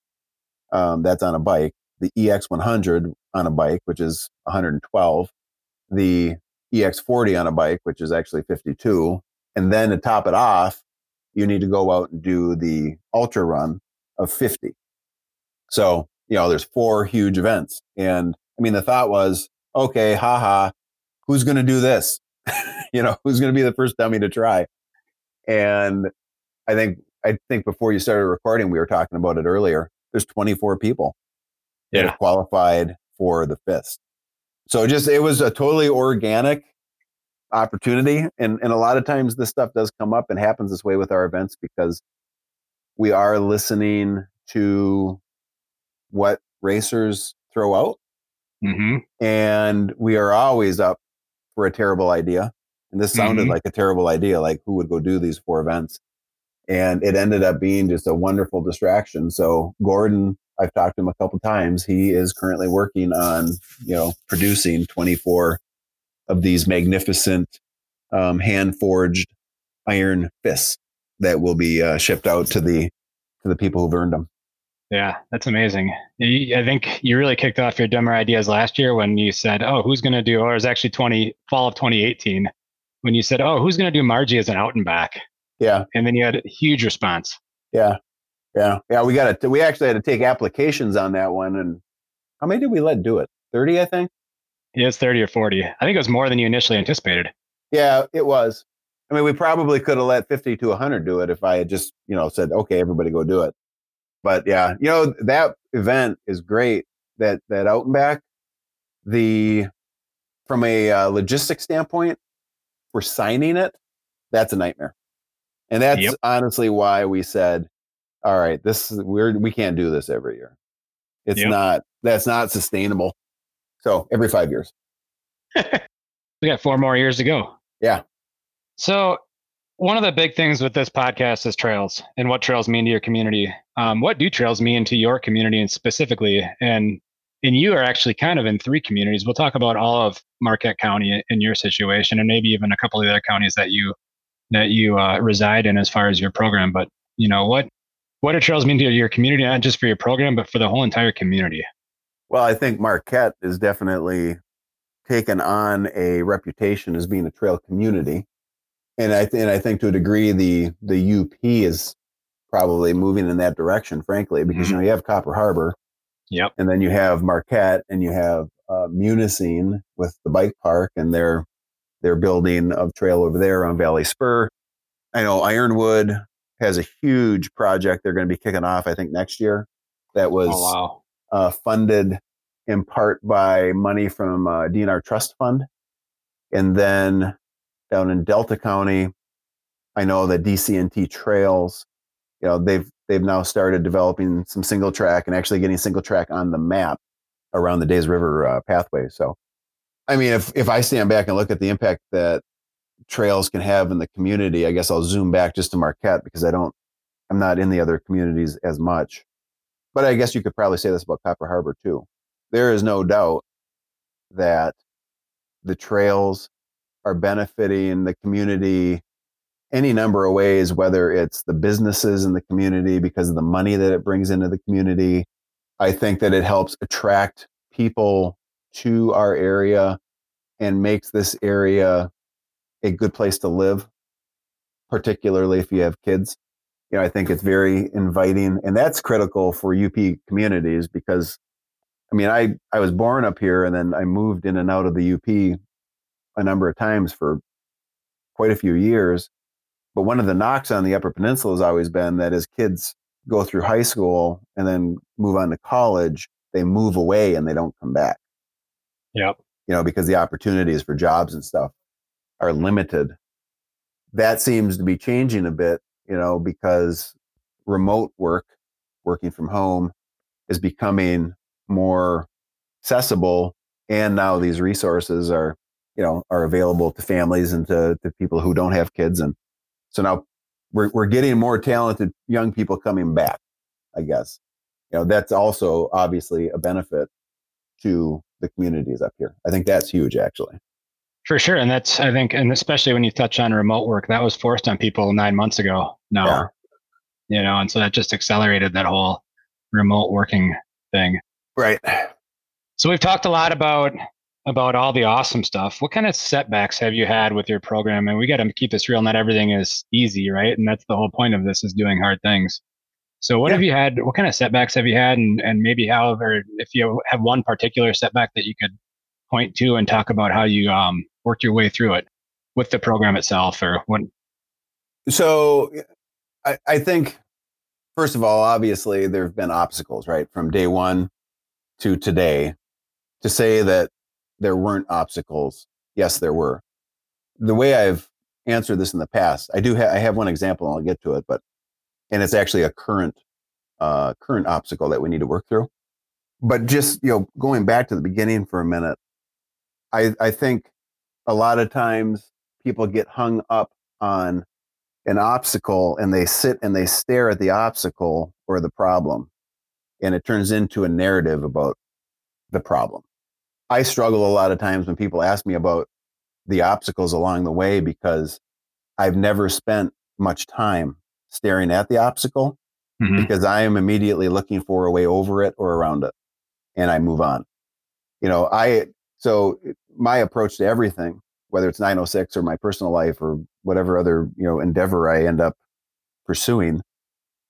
Um, that's on a bike. The EX 100 on a bike, which is 112. The EX40 on a bike, which is actually 52. And then to top it off, you need to go out and do the ultra run of 50. So, you know, there's four huge events. And I mean, the thought was, okay, haha, who's going to do this? you know, who's going to be the first dummy to try? And I think, I think before you started recording, we were talking about it earlier. There's 24 people yeah. that qualified for the fist. So just, it was a totally organic opportunity. And, and a lot of times this stuff does come up and happens this way with our events because we are listening to what racers throw out. Mm-hmm. And we are always up for a terrible idea. And this sounded mm-hmm. like a terrible idea. Like, who would go do these four events? And it ended up being just a wonderful distraction. So, Gordon, I've talked to him a couple times. He is currently working on, you know, producing 24 of these magnificent um, hand forged iron fists that will be uh, shipped out to the to the people who've earned them. Yeah, that's amazing. I think you really kicked off your dumber ideas last year when you said, "Oh, who's going to do?" Or it was actually twenty fall of 2018 when you said, "Oh, who's going to do Marji as an out and back?" Yeah, and then you had a huge response. Yeah, yeah, yeah. We got it. We actually had to take applications on that one, and how many did we let do it? Thirty, I think. Yeah, it's thirty or forty. I think it was more than you initially anticipated. Yeah, it was. I mean, we probably could have let fifty to hundred do it if I had just, you know, said, "Okay, everybody go do it." But yeah, you know, that event is great. That that out and back, the from a uh, logistics standpoint, for signing it, that's a nightmare. And that's yep. honestly why we said, all right, this is we're we can't do this every year. It's yep. not that's not sustainable. So every five years. we got four more years to go. Yeah. So one of the big things with this podcast is trails and what trails mean to your community. Um, what do trails mean to your community and specifically? And and you are actually kind of in three communities. We'll talk about all of Marquette County in your situation, and maybe even a couple of the other counties that you that you uh, reside in as far as your program. But you know what what do trails mean to your community, not just for your program, but for the whole entire community? Well, I think Marquette is definitely taken on a reputation as being a trail community and I th- and I think to a degree the the UP is probably moving in that direction, frankly, because mm-hmm. you know you have Copper Harbor, yep, and then you have Marquette, and you have uh, Munising with the bike park and their their building of trail over there on Valley Spur. I know Ironwood has a huge project they're going to be kicking off, I think, next year. That was oh, wow. Uh, funded in part by money from uh, DNR Trust Fund, and then down in Delta County. I know that DCNT Trails, you know, they've they've now started developing some single track and actually getting single track on the map around the Days River uh, pathway. So, I mean, if if I stand back and look at the impact that trails can have in the community, I guess I'll zoom back just to Marquette because I don't, I'm not in the other communities as much. But I guess you could probably say this about Copper Harbor too. There is no doubt that the trails are benefiting the community any number of ways, whether it's the businesses in the community because of the money that it brings into the community. I think that it helps attract people to our area and makes this area a good place to live, particularly if you have kids. You know, I think it's very inviting, and that's critical for UP communities because, I mean, I I was born up here, and then I moved in and out of the UP a number of times for quite a few years. But one of the knocks on the Upper Peninsula has always been that as kids go through high school and then move on to college, they move away and they don't come back. Yep. You know, because the opportunities for jobs and stuff are limited. That seems to be changing a bit, you know, because remote work, working from home, is becoming more accessible. And now these resources are, you know, are available to families and to, to people who don't have kids. And so now we're, we're getting more talented young people coming back, I guess. You know, that's also obviously a benefit to the communities up here. I think that's huge, actually. For sure. And that's, I think, and especially when you touch on remote work, that was forced on people nine months ago now. Yeah. You know, and so that just accelerated that whole remote working thing. Right. So we've talked a lot about about all the awesome stuff. What kind of setbacks have you had with your program? And we got to keep this real. Not everything is easy, right? And that's the whole point of this is doing hard things. So what yeah. have you had? What kind of setbacks have you had? And, and maybe however, if you have one particular setback that you could point to and talk about how you um, worked your way through it with the program itself or what? So I, I think, first of all, obviously there have been obstacles, right? From day one to today to say that there weren't obstacles. Yes, there were. The way I've answered this in the past, I do ha- I have one example, I'll get to it, but and it's actually a current uh, current obstacle that we need to work through. But just you know, going back to the beginning for a minute, I I think a lot of times people get hung up on an obstacle and they sit and they stare at the obstacle or the problem, and it turns into a narrative about the problem. I struggle a lot of times when people ask me about the obstacles along the way because I've never spent much time staring at the obstacle mm-hmm. because I am immediately looking for a way over it or around it and I move on. You know, I, so my approach to everything, whether it's 906 or my personal life or whatever other, you know, endeavor I end up pursuing,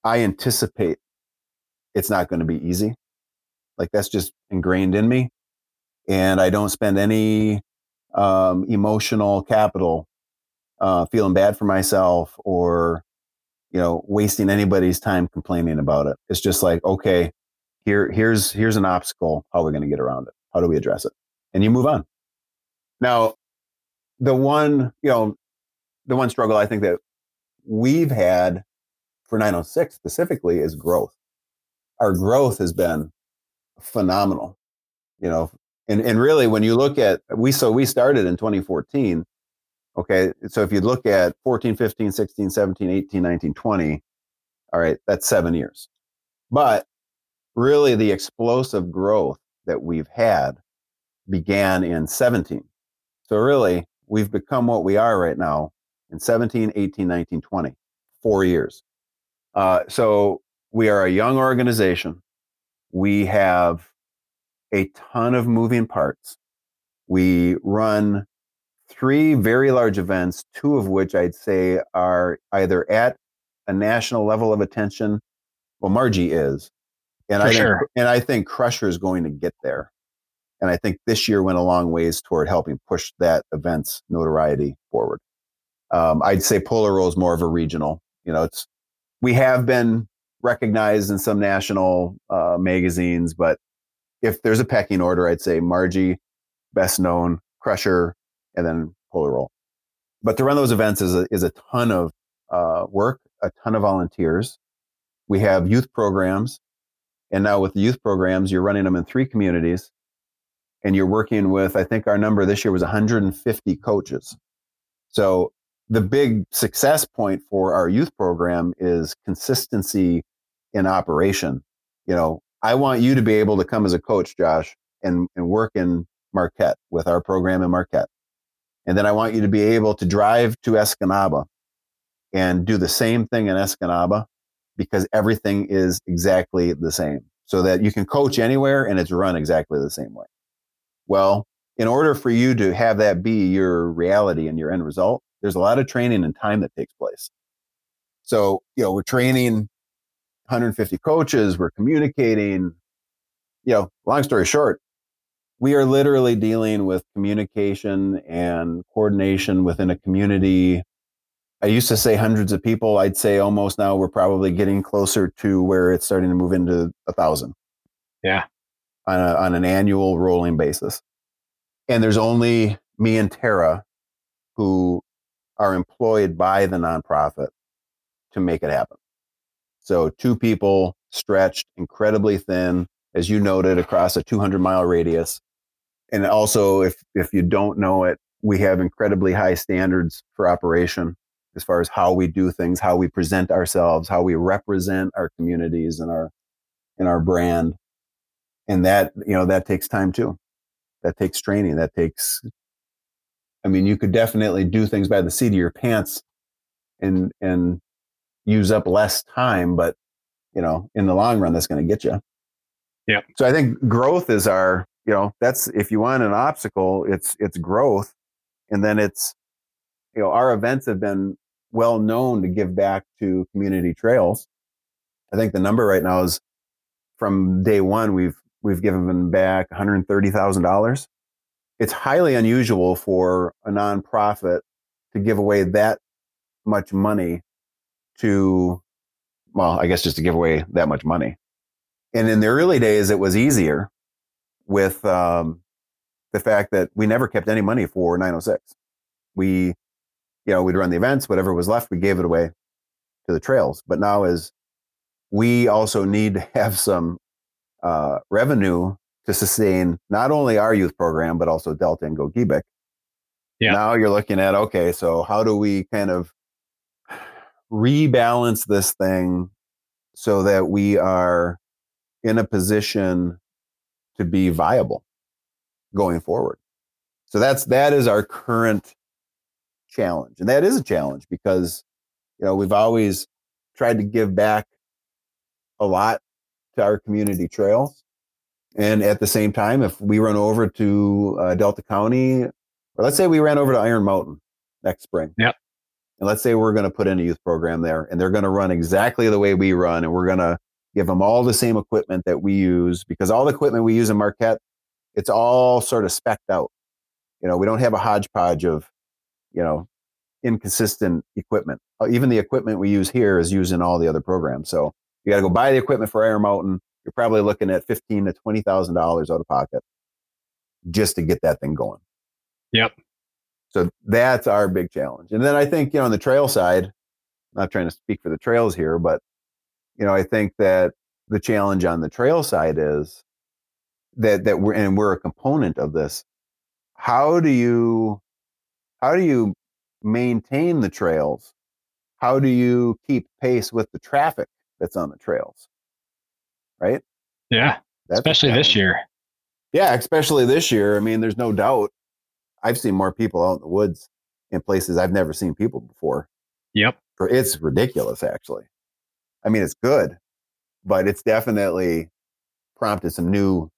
I anticipate it's not going to be easy. Like that's just ingrained in me and I don't spend any um, emotional capital uh, feeling bad for myself or you know wasting anybody's time complaining about it. It's just like okay, here here's here's an obstacle. How are we going to get around it? How do we address it? And you move on. Now, the one you know, the one struggle I think that we've had for 906 specifically is growth. Our growth has been phenomenal. You know, and and really, when you look at we so we started in 2014. Okay, so if you look at 14, 15, 16, 17, 18, 19, 20, all right, that's seven years. But really, the explosive growth that we've had began in 17. So really, we've become what we are right now in 17, 18, 19, 20, four years. Uh, so we are a young organization. We have a ton of moving parts. We run three very large events, two of which I'd say are either at a national level of attention. Well, Marji is, and For I sure. think, and I think Crusher is going to get there. And I think this year went a long ways toward helping push that event's notoriety forward. Um, I'd say Polar Roll is more of a regional. You know, it's we have been recognized in some national uh, magazines, but if there's a pecking order, I'd say Marji, best known, Crusher, and then Polar Roll. But to run those events is a, is a ton of uh, work, a ton of volunteers. We have youth programs. And now with the youth programs, you're running them in three communities. And you're working with, I think our number this year was 150 coaches. So the big success point for our youth program is consistency in operation. You know, I want you to be able to come as a coach, Josh, and, and work in Marquette with our program in Marquette. And then I want you to be able to drive to Escanaba and do the same thing in Escanaba because everything is exactly the same so that you can coach anywhere and it's run exactly the same way. Well, in order for you to have that be your reality and your end result, there's a lot of training and time that takes place. So, you know, we're training 150 coaches, we're communicating. You know, long story short, we are literally dealing with communication and coordination within a community. I used to say hundreds of people. I'd say almost now we're probably getting closer to where it's starting to move into a thousand. Yeah. On, a, on an annual rolling basis. And there's only me and Tara who are employed by the nonprofit to make it happen. So two people stretched incredibly thin, as you noted, across a 200 mile radius. And also, if, if you don't know it, we have incredibly high standards for operation as far as how we do things, how we present ourselves, how we represent our communities and our, and our brand. And that, you know, that takes time too. That takes training. That takes I mean, you could definitely do things by the seat of your pants and and use up less time, but you know, in the long run, that's going to get you. Yeah. So I think growth is our, you know, that's if you want an obstacle, it's it's growth, and then it's, you know, our events have been well known to give back to community trails. I think the number right now is from day one we've we've given them back one hundred thirty thousand dollars it's highly unusual for a nonprofit to give away that much money to, well, I guess just to give away that much money. And in the early days, it was easier with um, the fact that we never kept any money for 906. We, you know, we'd run the events, whatever was left, we gave it away to the trails. But now, as we also need to have some uh, revenue to sustain not only our youth program, but also Delta and Gogebic. Yeah. Now you're looking at, okay, so how do we kind of rebalance this thing so that we are in a position to be viable going forward? So that's that is our current challenge. And that is a challenge because you know, we've always tried to give back a lot to our community trails and at the same time, if we run over to uh, Delta County, or let's say we ran over to Iron Mountain next spring. Yep. And let's say we're going to put in a youth program there and they're going to run exactly the way we run and we're going to give them all the same equipment that we use because all the equipment we use in Marquette, it's all sort of specked out. You know, we don't have a hodgepodge of, you know, inconsistent equipment. Uh, even the equipment we use here is used in all the other programs. So you got to go buy the equipment for Iron Mountain you're probably looking at fifteen to twenty thousand dollars out of pocket just to get that thing going. Yep. So that's our big challenge. And then I think, you know, on the trail side, I'm not trying to speak for the trails here, but you know, I think that the challenge on the trail side is that that we're and we're a component of this. How do you how do you maintain the trails? How do you keep pace with the traffic that's on the trails? right? Yeah. That's especially this year. Yeah, especially this year. I mean, there's no doubt. I've seen more people out in the woods in places I've never seen people before. Yep. It's ridiculous, actually. I mean, it's good, but it's definitely prompted some new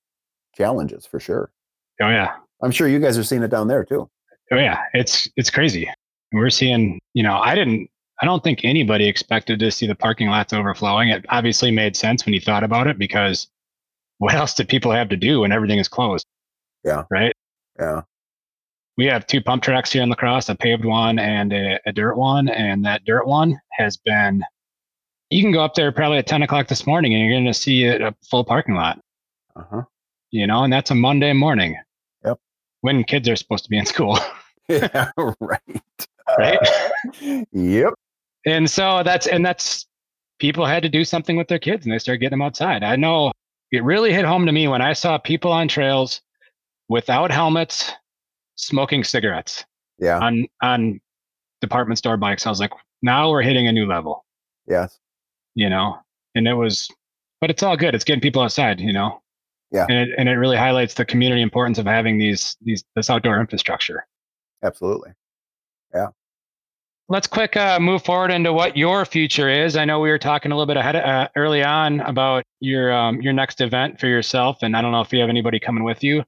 challenges for sure. Oh yeah. I'm sure you guys are seeing it down there too. Oh yeah. It's it's crazy. We're seeing, you know, I didn't I don't think anybody expected to see the parking lots overflowing. It obviously made sense when you thought about it because what else did people have to do when everything is closed? Yeah. Right. Yeah. We have two pump tracks here in La Crosse, a paved one and a, a dirt one. And that dirt one has been, you can go up there probably at 10 o'clock this morning and you're going to see a, a full parking lot. Uh-huh. You know, and that's a Monday morning. Yep. When kids are supposed to be in school. yeah, right. Right. yep and so that's and that's people had to do something with their kids and they started getting them outside. I know it really hit home to me when I saw people on trails without helmets smoking cigarettes. Yeah. On on department store bikes. I was like, now we're hitting a new level. Yes. You know, and it was but it's all good. It's getting people outside, you know. Yeah. And it and it really highlights the community importance of having these these this outdoor infrastructure. Absolutely. Yeah let's quick uh, move forward into what your future is. I know we were talking a little bit ahead uh, early on about your um, your next event for yourself, and I don't know if you have anybody coming with you.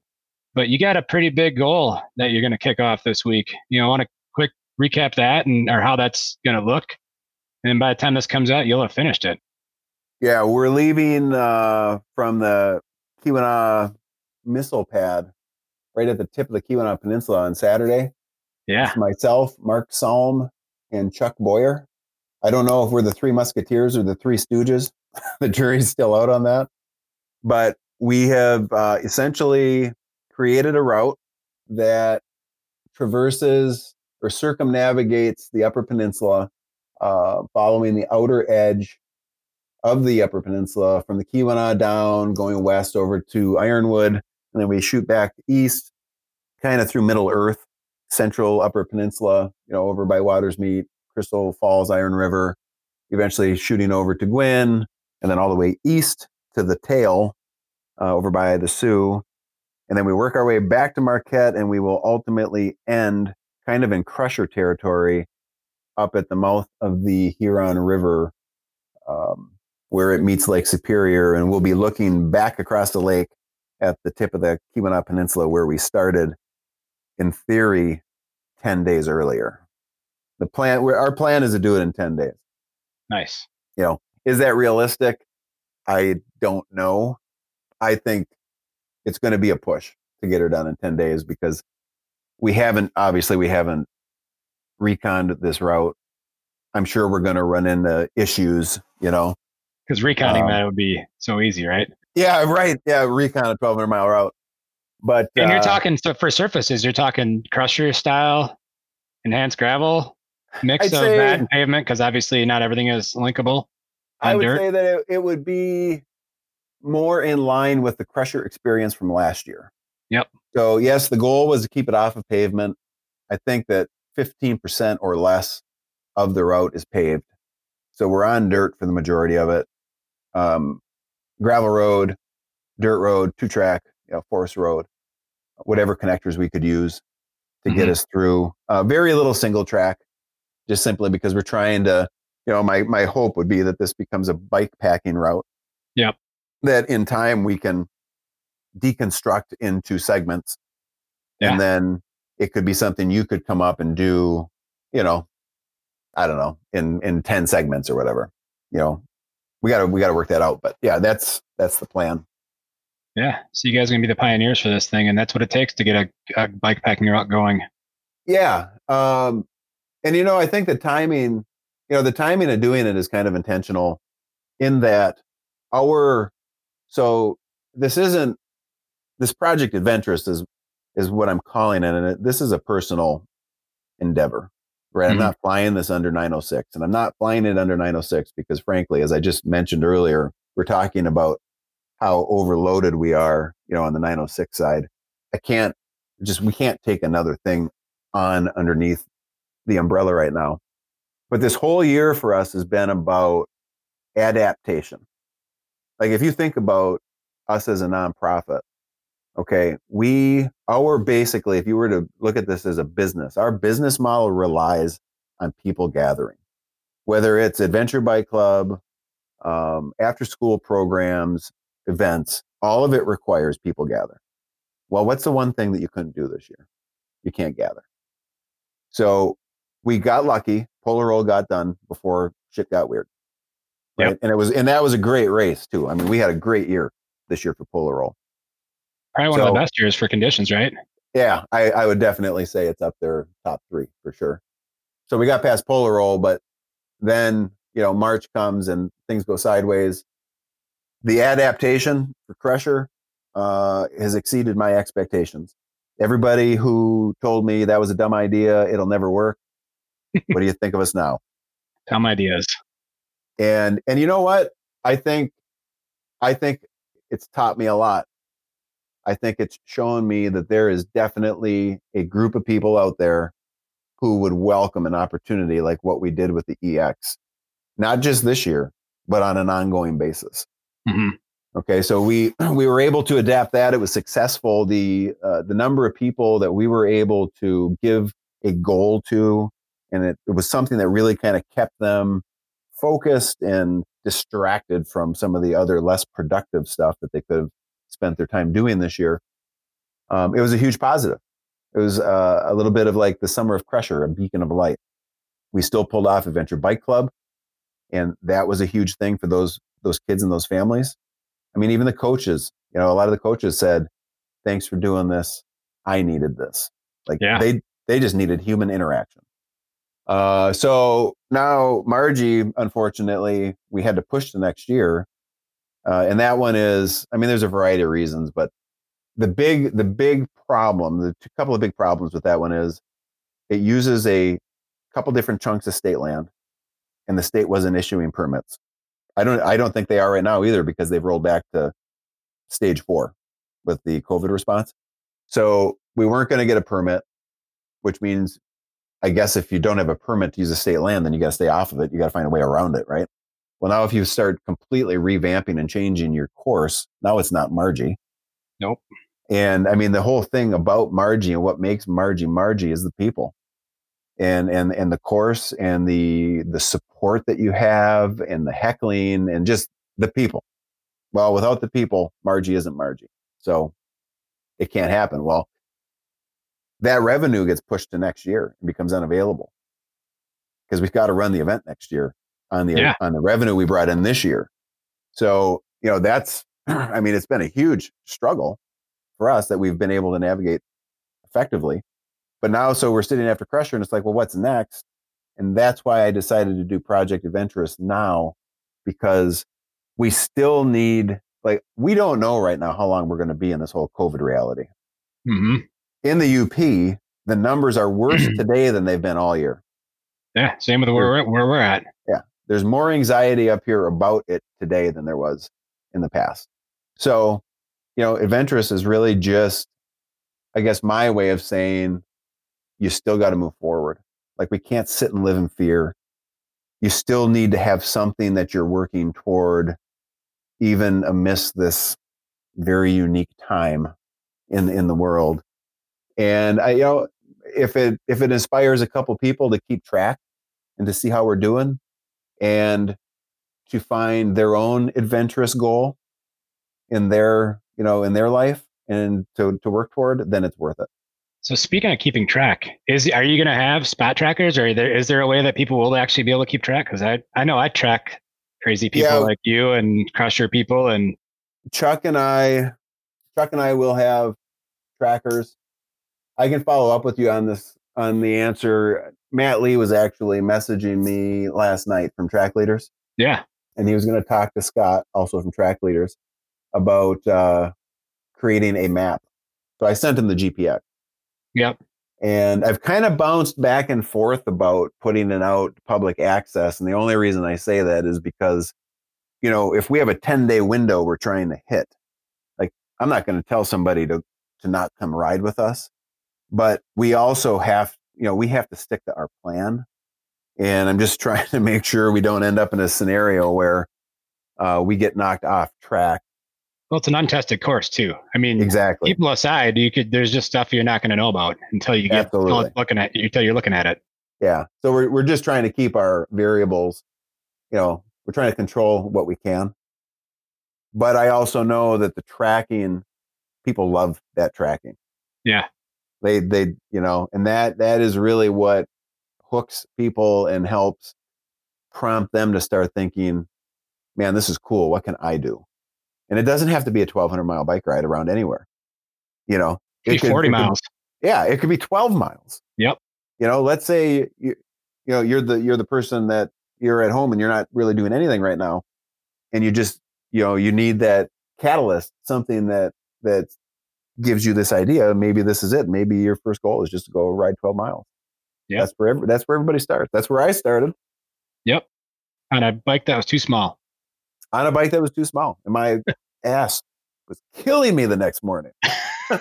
but you got a pretty big goal that you're going to kick off this week. You know, I want to quick recap that and or how that's going to look. And by the time this comes out, you'll have finished it. Yeah, we're leaving uh, from the Keweenaw missile pad right at the tip of the Keweenaw Peninsula on Saturday. Yeah. It's myself, Mark Salm, and Chuck Boyer. I don't know if we're the three musketeers or the three stooges. the jury's still out on that. But we have uh, essentially created a route that traverses or circumnavigates the Upper Peninsula, uh, following the outer edge of the Upper Peninsula from the Keweenaw down, going west over to Ironwood, and then we shoot back east, kind of through Middle Earth, Central Upper Peninsula, you know, over by Watersmeet, Crystal Falls, Iron River, eventually shooting over to Gwinn, and then all the way east to the tail uh, over by the Soo. And then we work our way back to Marquette, and we will ultimately end kind of in Crusher territory up at the mouth of the Huron River, um, where it meets Lake Superior. And we'll be looking back across the lake at the tip of the Keweenaw Peninsula where we started, in theory, 10 days earlier. The plan, our plan is to do it in 10 days. Nice. You know, is that realistic? I don't know. I think it's going to be a push to get her done in 10 days because we haven't, obviously, we haven't reconned this route. I'm sure we're going to run into issues, you know. Because reconning um, that would be so easy, right? Yeah, right. Yeah, recon a 1200 mile route. But and you're uh, talking so for surfaces, you're talking crusher style, enhanced gravel, mix I'd of say, that and pavement, because obviously not everything is linkable. I would dirt. say that it, it would be more in line with the crusher experience from last year. Yep. So yes, the goal was to keep it off of pavement. I think that 15% or less of the route is paved. So we're on dirt for the majority of it. Um, gravel road, dirt road, two track, you know, forest road, whatever connectors we could use to mm-hmm. get us through. Uh, very little single track, just simply because we're trying to, you know, my, my hope would be that this becomes a bike packing route. Yeah. That in time we can deconstruct into segments. Yeah. And then it could be something you could come up and do, you know, I don't know, in in 10 segments or whatever. You know, we got to we got to work that out, but yeah, that's that's the plan. Yeah, so you guys are gonna be the pioneers for this thing, and that's what it takes to get a, a bike packing route going. Yeah, um, and you know, I think the timing, you know, the timing of doing it is kind of intentional, in that our so this isn't this project adventurous is is what I'm calling it, and it, this is a personal endeavor. Right, mm-hmm. I'm not flying this under 906, and I'm not flying it under 906 because, frankly, as I just mentioned earlier, we're talking about how overloaded we are, you know, on the 906 side. I can't just we can't take another thing on underneath the umbrella right now. But this whole year for us has been about adaptation. Like if you think about us as a nonprofit, Okay. We, our basically, if you were to look at this as a business, our business model relies on people gathering, whether it's Adventure Bike Club, um, after school programs, events, all of it requires people gather. Well, what's the one thing that you couldn't do this year? You can't gather. So we got lucky. Polar Roll got done before shit got weird. Right. Yep. And it was, and that was a great race too. I mean, we had a great year this year for Polar Roll. Probably one so, of the best years for conditions, right? Yeah, I, I would definitely say it's up there, top three for sure. So we got past Polar Roll, but then you know March comes and things go sideways. The adaptation for Crusher uh, has exceeded my expectations. Everybody who told me that was a dumb idea, it'll never work. what do you think of us now? Dumb ideas. And and you know what? I think I think it's taught me a lot I think it's shown me that there is definitely a group of people out there who would welcome an opportunity like what we did with the EX, not just this year, but on an ongoing basis. Mm-hmm. Okay, so we we were able to adapt that. It was successful. The uh, the number of people that we were able to give a goal to, and it, it was something that really kind of kept them focused and distracted from some of the other less productive stuff that they could have spent their time doing this year. um, it was a huge positive. It was uh, a little bit of like the summer of Crusher, a beacon of light. We still pulled off Adventure Bike Club, and that was a huge thing for those those kids and those families. I mean, even the coaches, you know, a lot of the coaches said, "Thanks for doing this. I needed this." Like Yeah. they they just needed human interaction. Uh, so now Marji, unfortunately, we had to push the next year, uh, and that one is, I mean, there's a variety of reasons, but the big the big problem, the couple of big problems with that one is it uses a couple different chunks of state land, and the state wasn't issuing permits. I don't I don't think they are right now either because they've rolled back to stage four with the COVID response. So we weren't going to get a permit, which means I guess if you don't have a permit to use a state land, then you got to stay off of it. You got to find a way around it, right? Well, now if you start completely revamping and changing your course, now it's not Marji. Nope. And I mean, the whole thing about Marji and what makes Marji Marji is the people, and and and the course and the the support that you have and the heckling and just the people. Well, without the people, Marji isn't Marji. So it can't happen. Well, that revenue gets pushed to next year and becomes unavailable because we've got to run the event next year on the Yeah. on the revenue we brought in this year. So you know that's I mean it's been a huge struggle for us that we've been able to navigate effectively. But now, so we're sitting after Crusher, and it's like, well, what's next? And that's why I decided to do Project Adventurous now, because we still need, like, we don't know right now how long we're going to be in this whole COVID reality. hmm In the UP, the numbers are worse today than they've been all year. Yeah. Same with where we're, where we're at. Yeah, there's more anxiety up here about it today than there was in the past. So, you know, Adventurous is really just, I guess, my way of saying you still got to move forward. Like we can't sit and live in fear. You still need to have something that you're working toward, even amidst this very unique time in in the world. And I, you know, if it if it inspires a couple people to keep track and to see how we're doing, and to find their own adventurous goal in their you know in their life and to, to work toward then it's worth it So speaking of keeping track, is are you going to have spot trackers, or there, is there a way that people will actually be able to keep track? Because I I know I track crazy people Yeah. like you and crusher people, and chuck and i chuck and i will have trackers. I can follow up with you on this on the answer. Matt lee was actually messaging me last night from track leaders. Yeah, and he was going to talk to scott also from track leaders about uh, creating a map. So i sent him the gpx yep, And I've kind of bounced back and forth about putting it out public access. And the only reason I say that is because, you know, if we have a 10 day window we're trying to hit, like I'm not going to tell somebody to, to not come ride with us, but we also have, you know, we have to stick to our plan. And I'm just trying to make sure we don't end up in a scenario where uh, we get knocked off track. Well, it's an untested course too. I mean, Exactly. people aside, you could there's just stuff you're not going to know about until you get Absolutely. looking at until you're looking at it. Yeah. So we're we're just trying to keep our variables, you know, we're trying to control what we can. But I also know that the tracking, people love that tracking. Yeah. They they you know, and that that is really what hooks people and helps prompt them to start thinking, man, this is cool. What can I do? And it doesn't have to be a 1200 mile bike ride around anywhere. You know, it could- 40 it could- miles. yeah, it could be 12 miles. Yep. You know, let's say you, you know you're the you're the person that you're at home and you're not really doing anything right now, and you just you know you need that catalyst, something that that gives you this idea. Maybe this is it. Maybe your first goal is just to go ride 12 miles. Yep. That's where every, that's where everybody starts. That's where I started Yep. On a bike that was too small. On a bike that was too small, and my ass was killing me the next morning.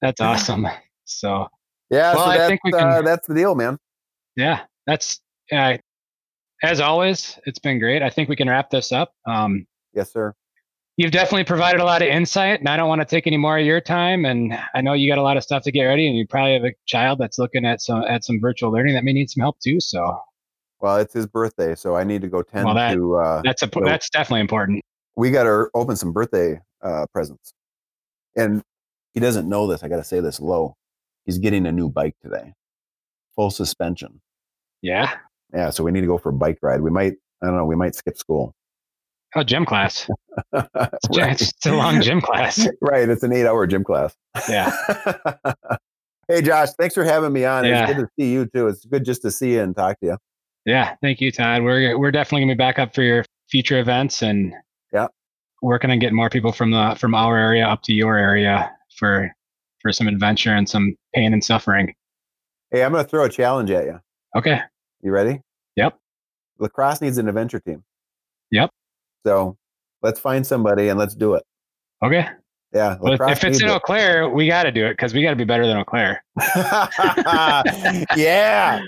That's awesome. So Yeah, Well, so I that's, think we uh, can- that's the deal, man. yeah, that's uh, as always. It's been great. I think we can wrap this up. Um, Yes, sir. you've definitely provided a lot of insight, and I don't want to take any more of your time. And I know you got a lot of stuff to get ready, and you probably have a child that's looking at some at some virtual learning that may need some help too. So Well, it's his birthday, so I need to go tend Well, that- to. Uh, that's a So- that's definitely important. we got to open some birthday uh, presents, and he doesn't know this. I got to say this low. He's getting a new bike today, full suspension. Yeah. Yeah, so we need to go for a bike ride. We might, I don't know, we might skip school. Oh, gym class. right. It's a long gym class. right. It's an eight hour gym class. Yeah. hey, Josh, thanks for having me on. Yeah. It's good to see you too. It's good just to see you and talk to you. Yeah. Thank you, Todd. We're we're definitely gonna be back up for your future events and Yeah. working on getting more people from the from our area up to your area for for some adventure and some pain and suffering. Hey, I'm going to throw a challenge at you. Okay. You ready? Yep. La Crosse needs an adventure team. Yep. So let's find somebody and let's do it. Okay. Yeah. If it's in it. Eau Claire, we got to do it because we got to be better than Eau Claire. yeah.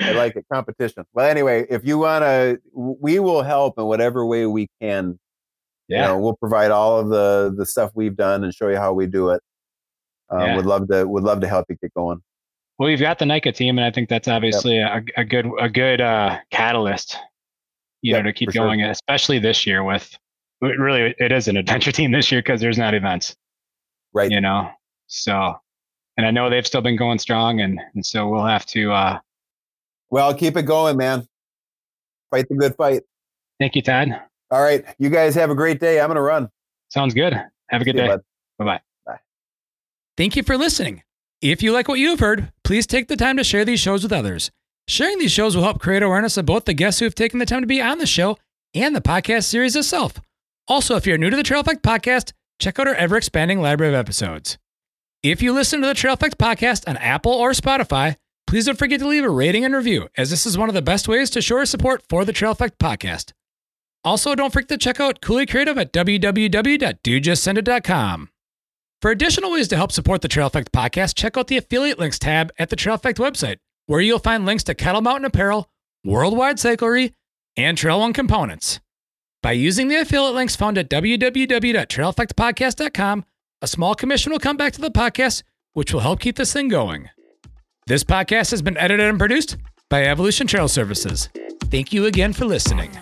I like it. Competition. Well, anyway, if you want to, we will help in whatever way we can. Yeah. You know, we'll provide all of the the stuff we've done and show you how we do it. Um, Yeah. Would love to would love to help you get going. Well, you've got the NICA team, and I think that's obviously a, a good a good uh, catalyst, you Yep, know, to keep for sure. going, especially this year with really it is an adventure team this year because there's not events, Right. you know. So, and I know they've still been going strong, and and so we'll have to. uh Well, keep it going, man. Fight the good fight. Thank you, Todd. All right. You guys have a great day. I'm gonna run. Sounds good. Have a good See day. bud. Bye bye. Thank you for listening. If you like what you've heard, please take the time to share these shows with others. Sharing these shows will help create awareness of both the guests who have taken the time to be on the show and the podcast series itself. Also, if you're new to the Trail Effect podcast, check out our ever expanding library of episodes. If you listen to the Trail Effect podcast on Apple or Spotify, please don't forget to leave a rating and review, as this is one of the best ways to show your support for the Trail Effect podcast. Also, don't forget to check out Coulee Creative at www.dudejustsendit.com. For additional ways to help support the Trail Effect podcast, check out the affiliate links tab at the Trail Effect website, where you'll find links to KETL Mountain Apparel, Worldwide Cyclery, and Trail One components. By using the affiliate links found at www.traileffectpodcast.com, a small commission will come back to the podcast, which will help keep this thing going. This podcast has been edited and produced by Evolution Trail Services. Thank you again for listening.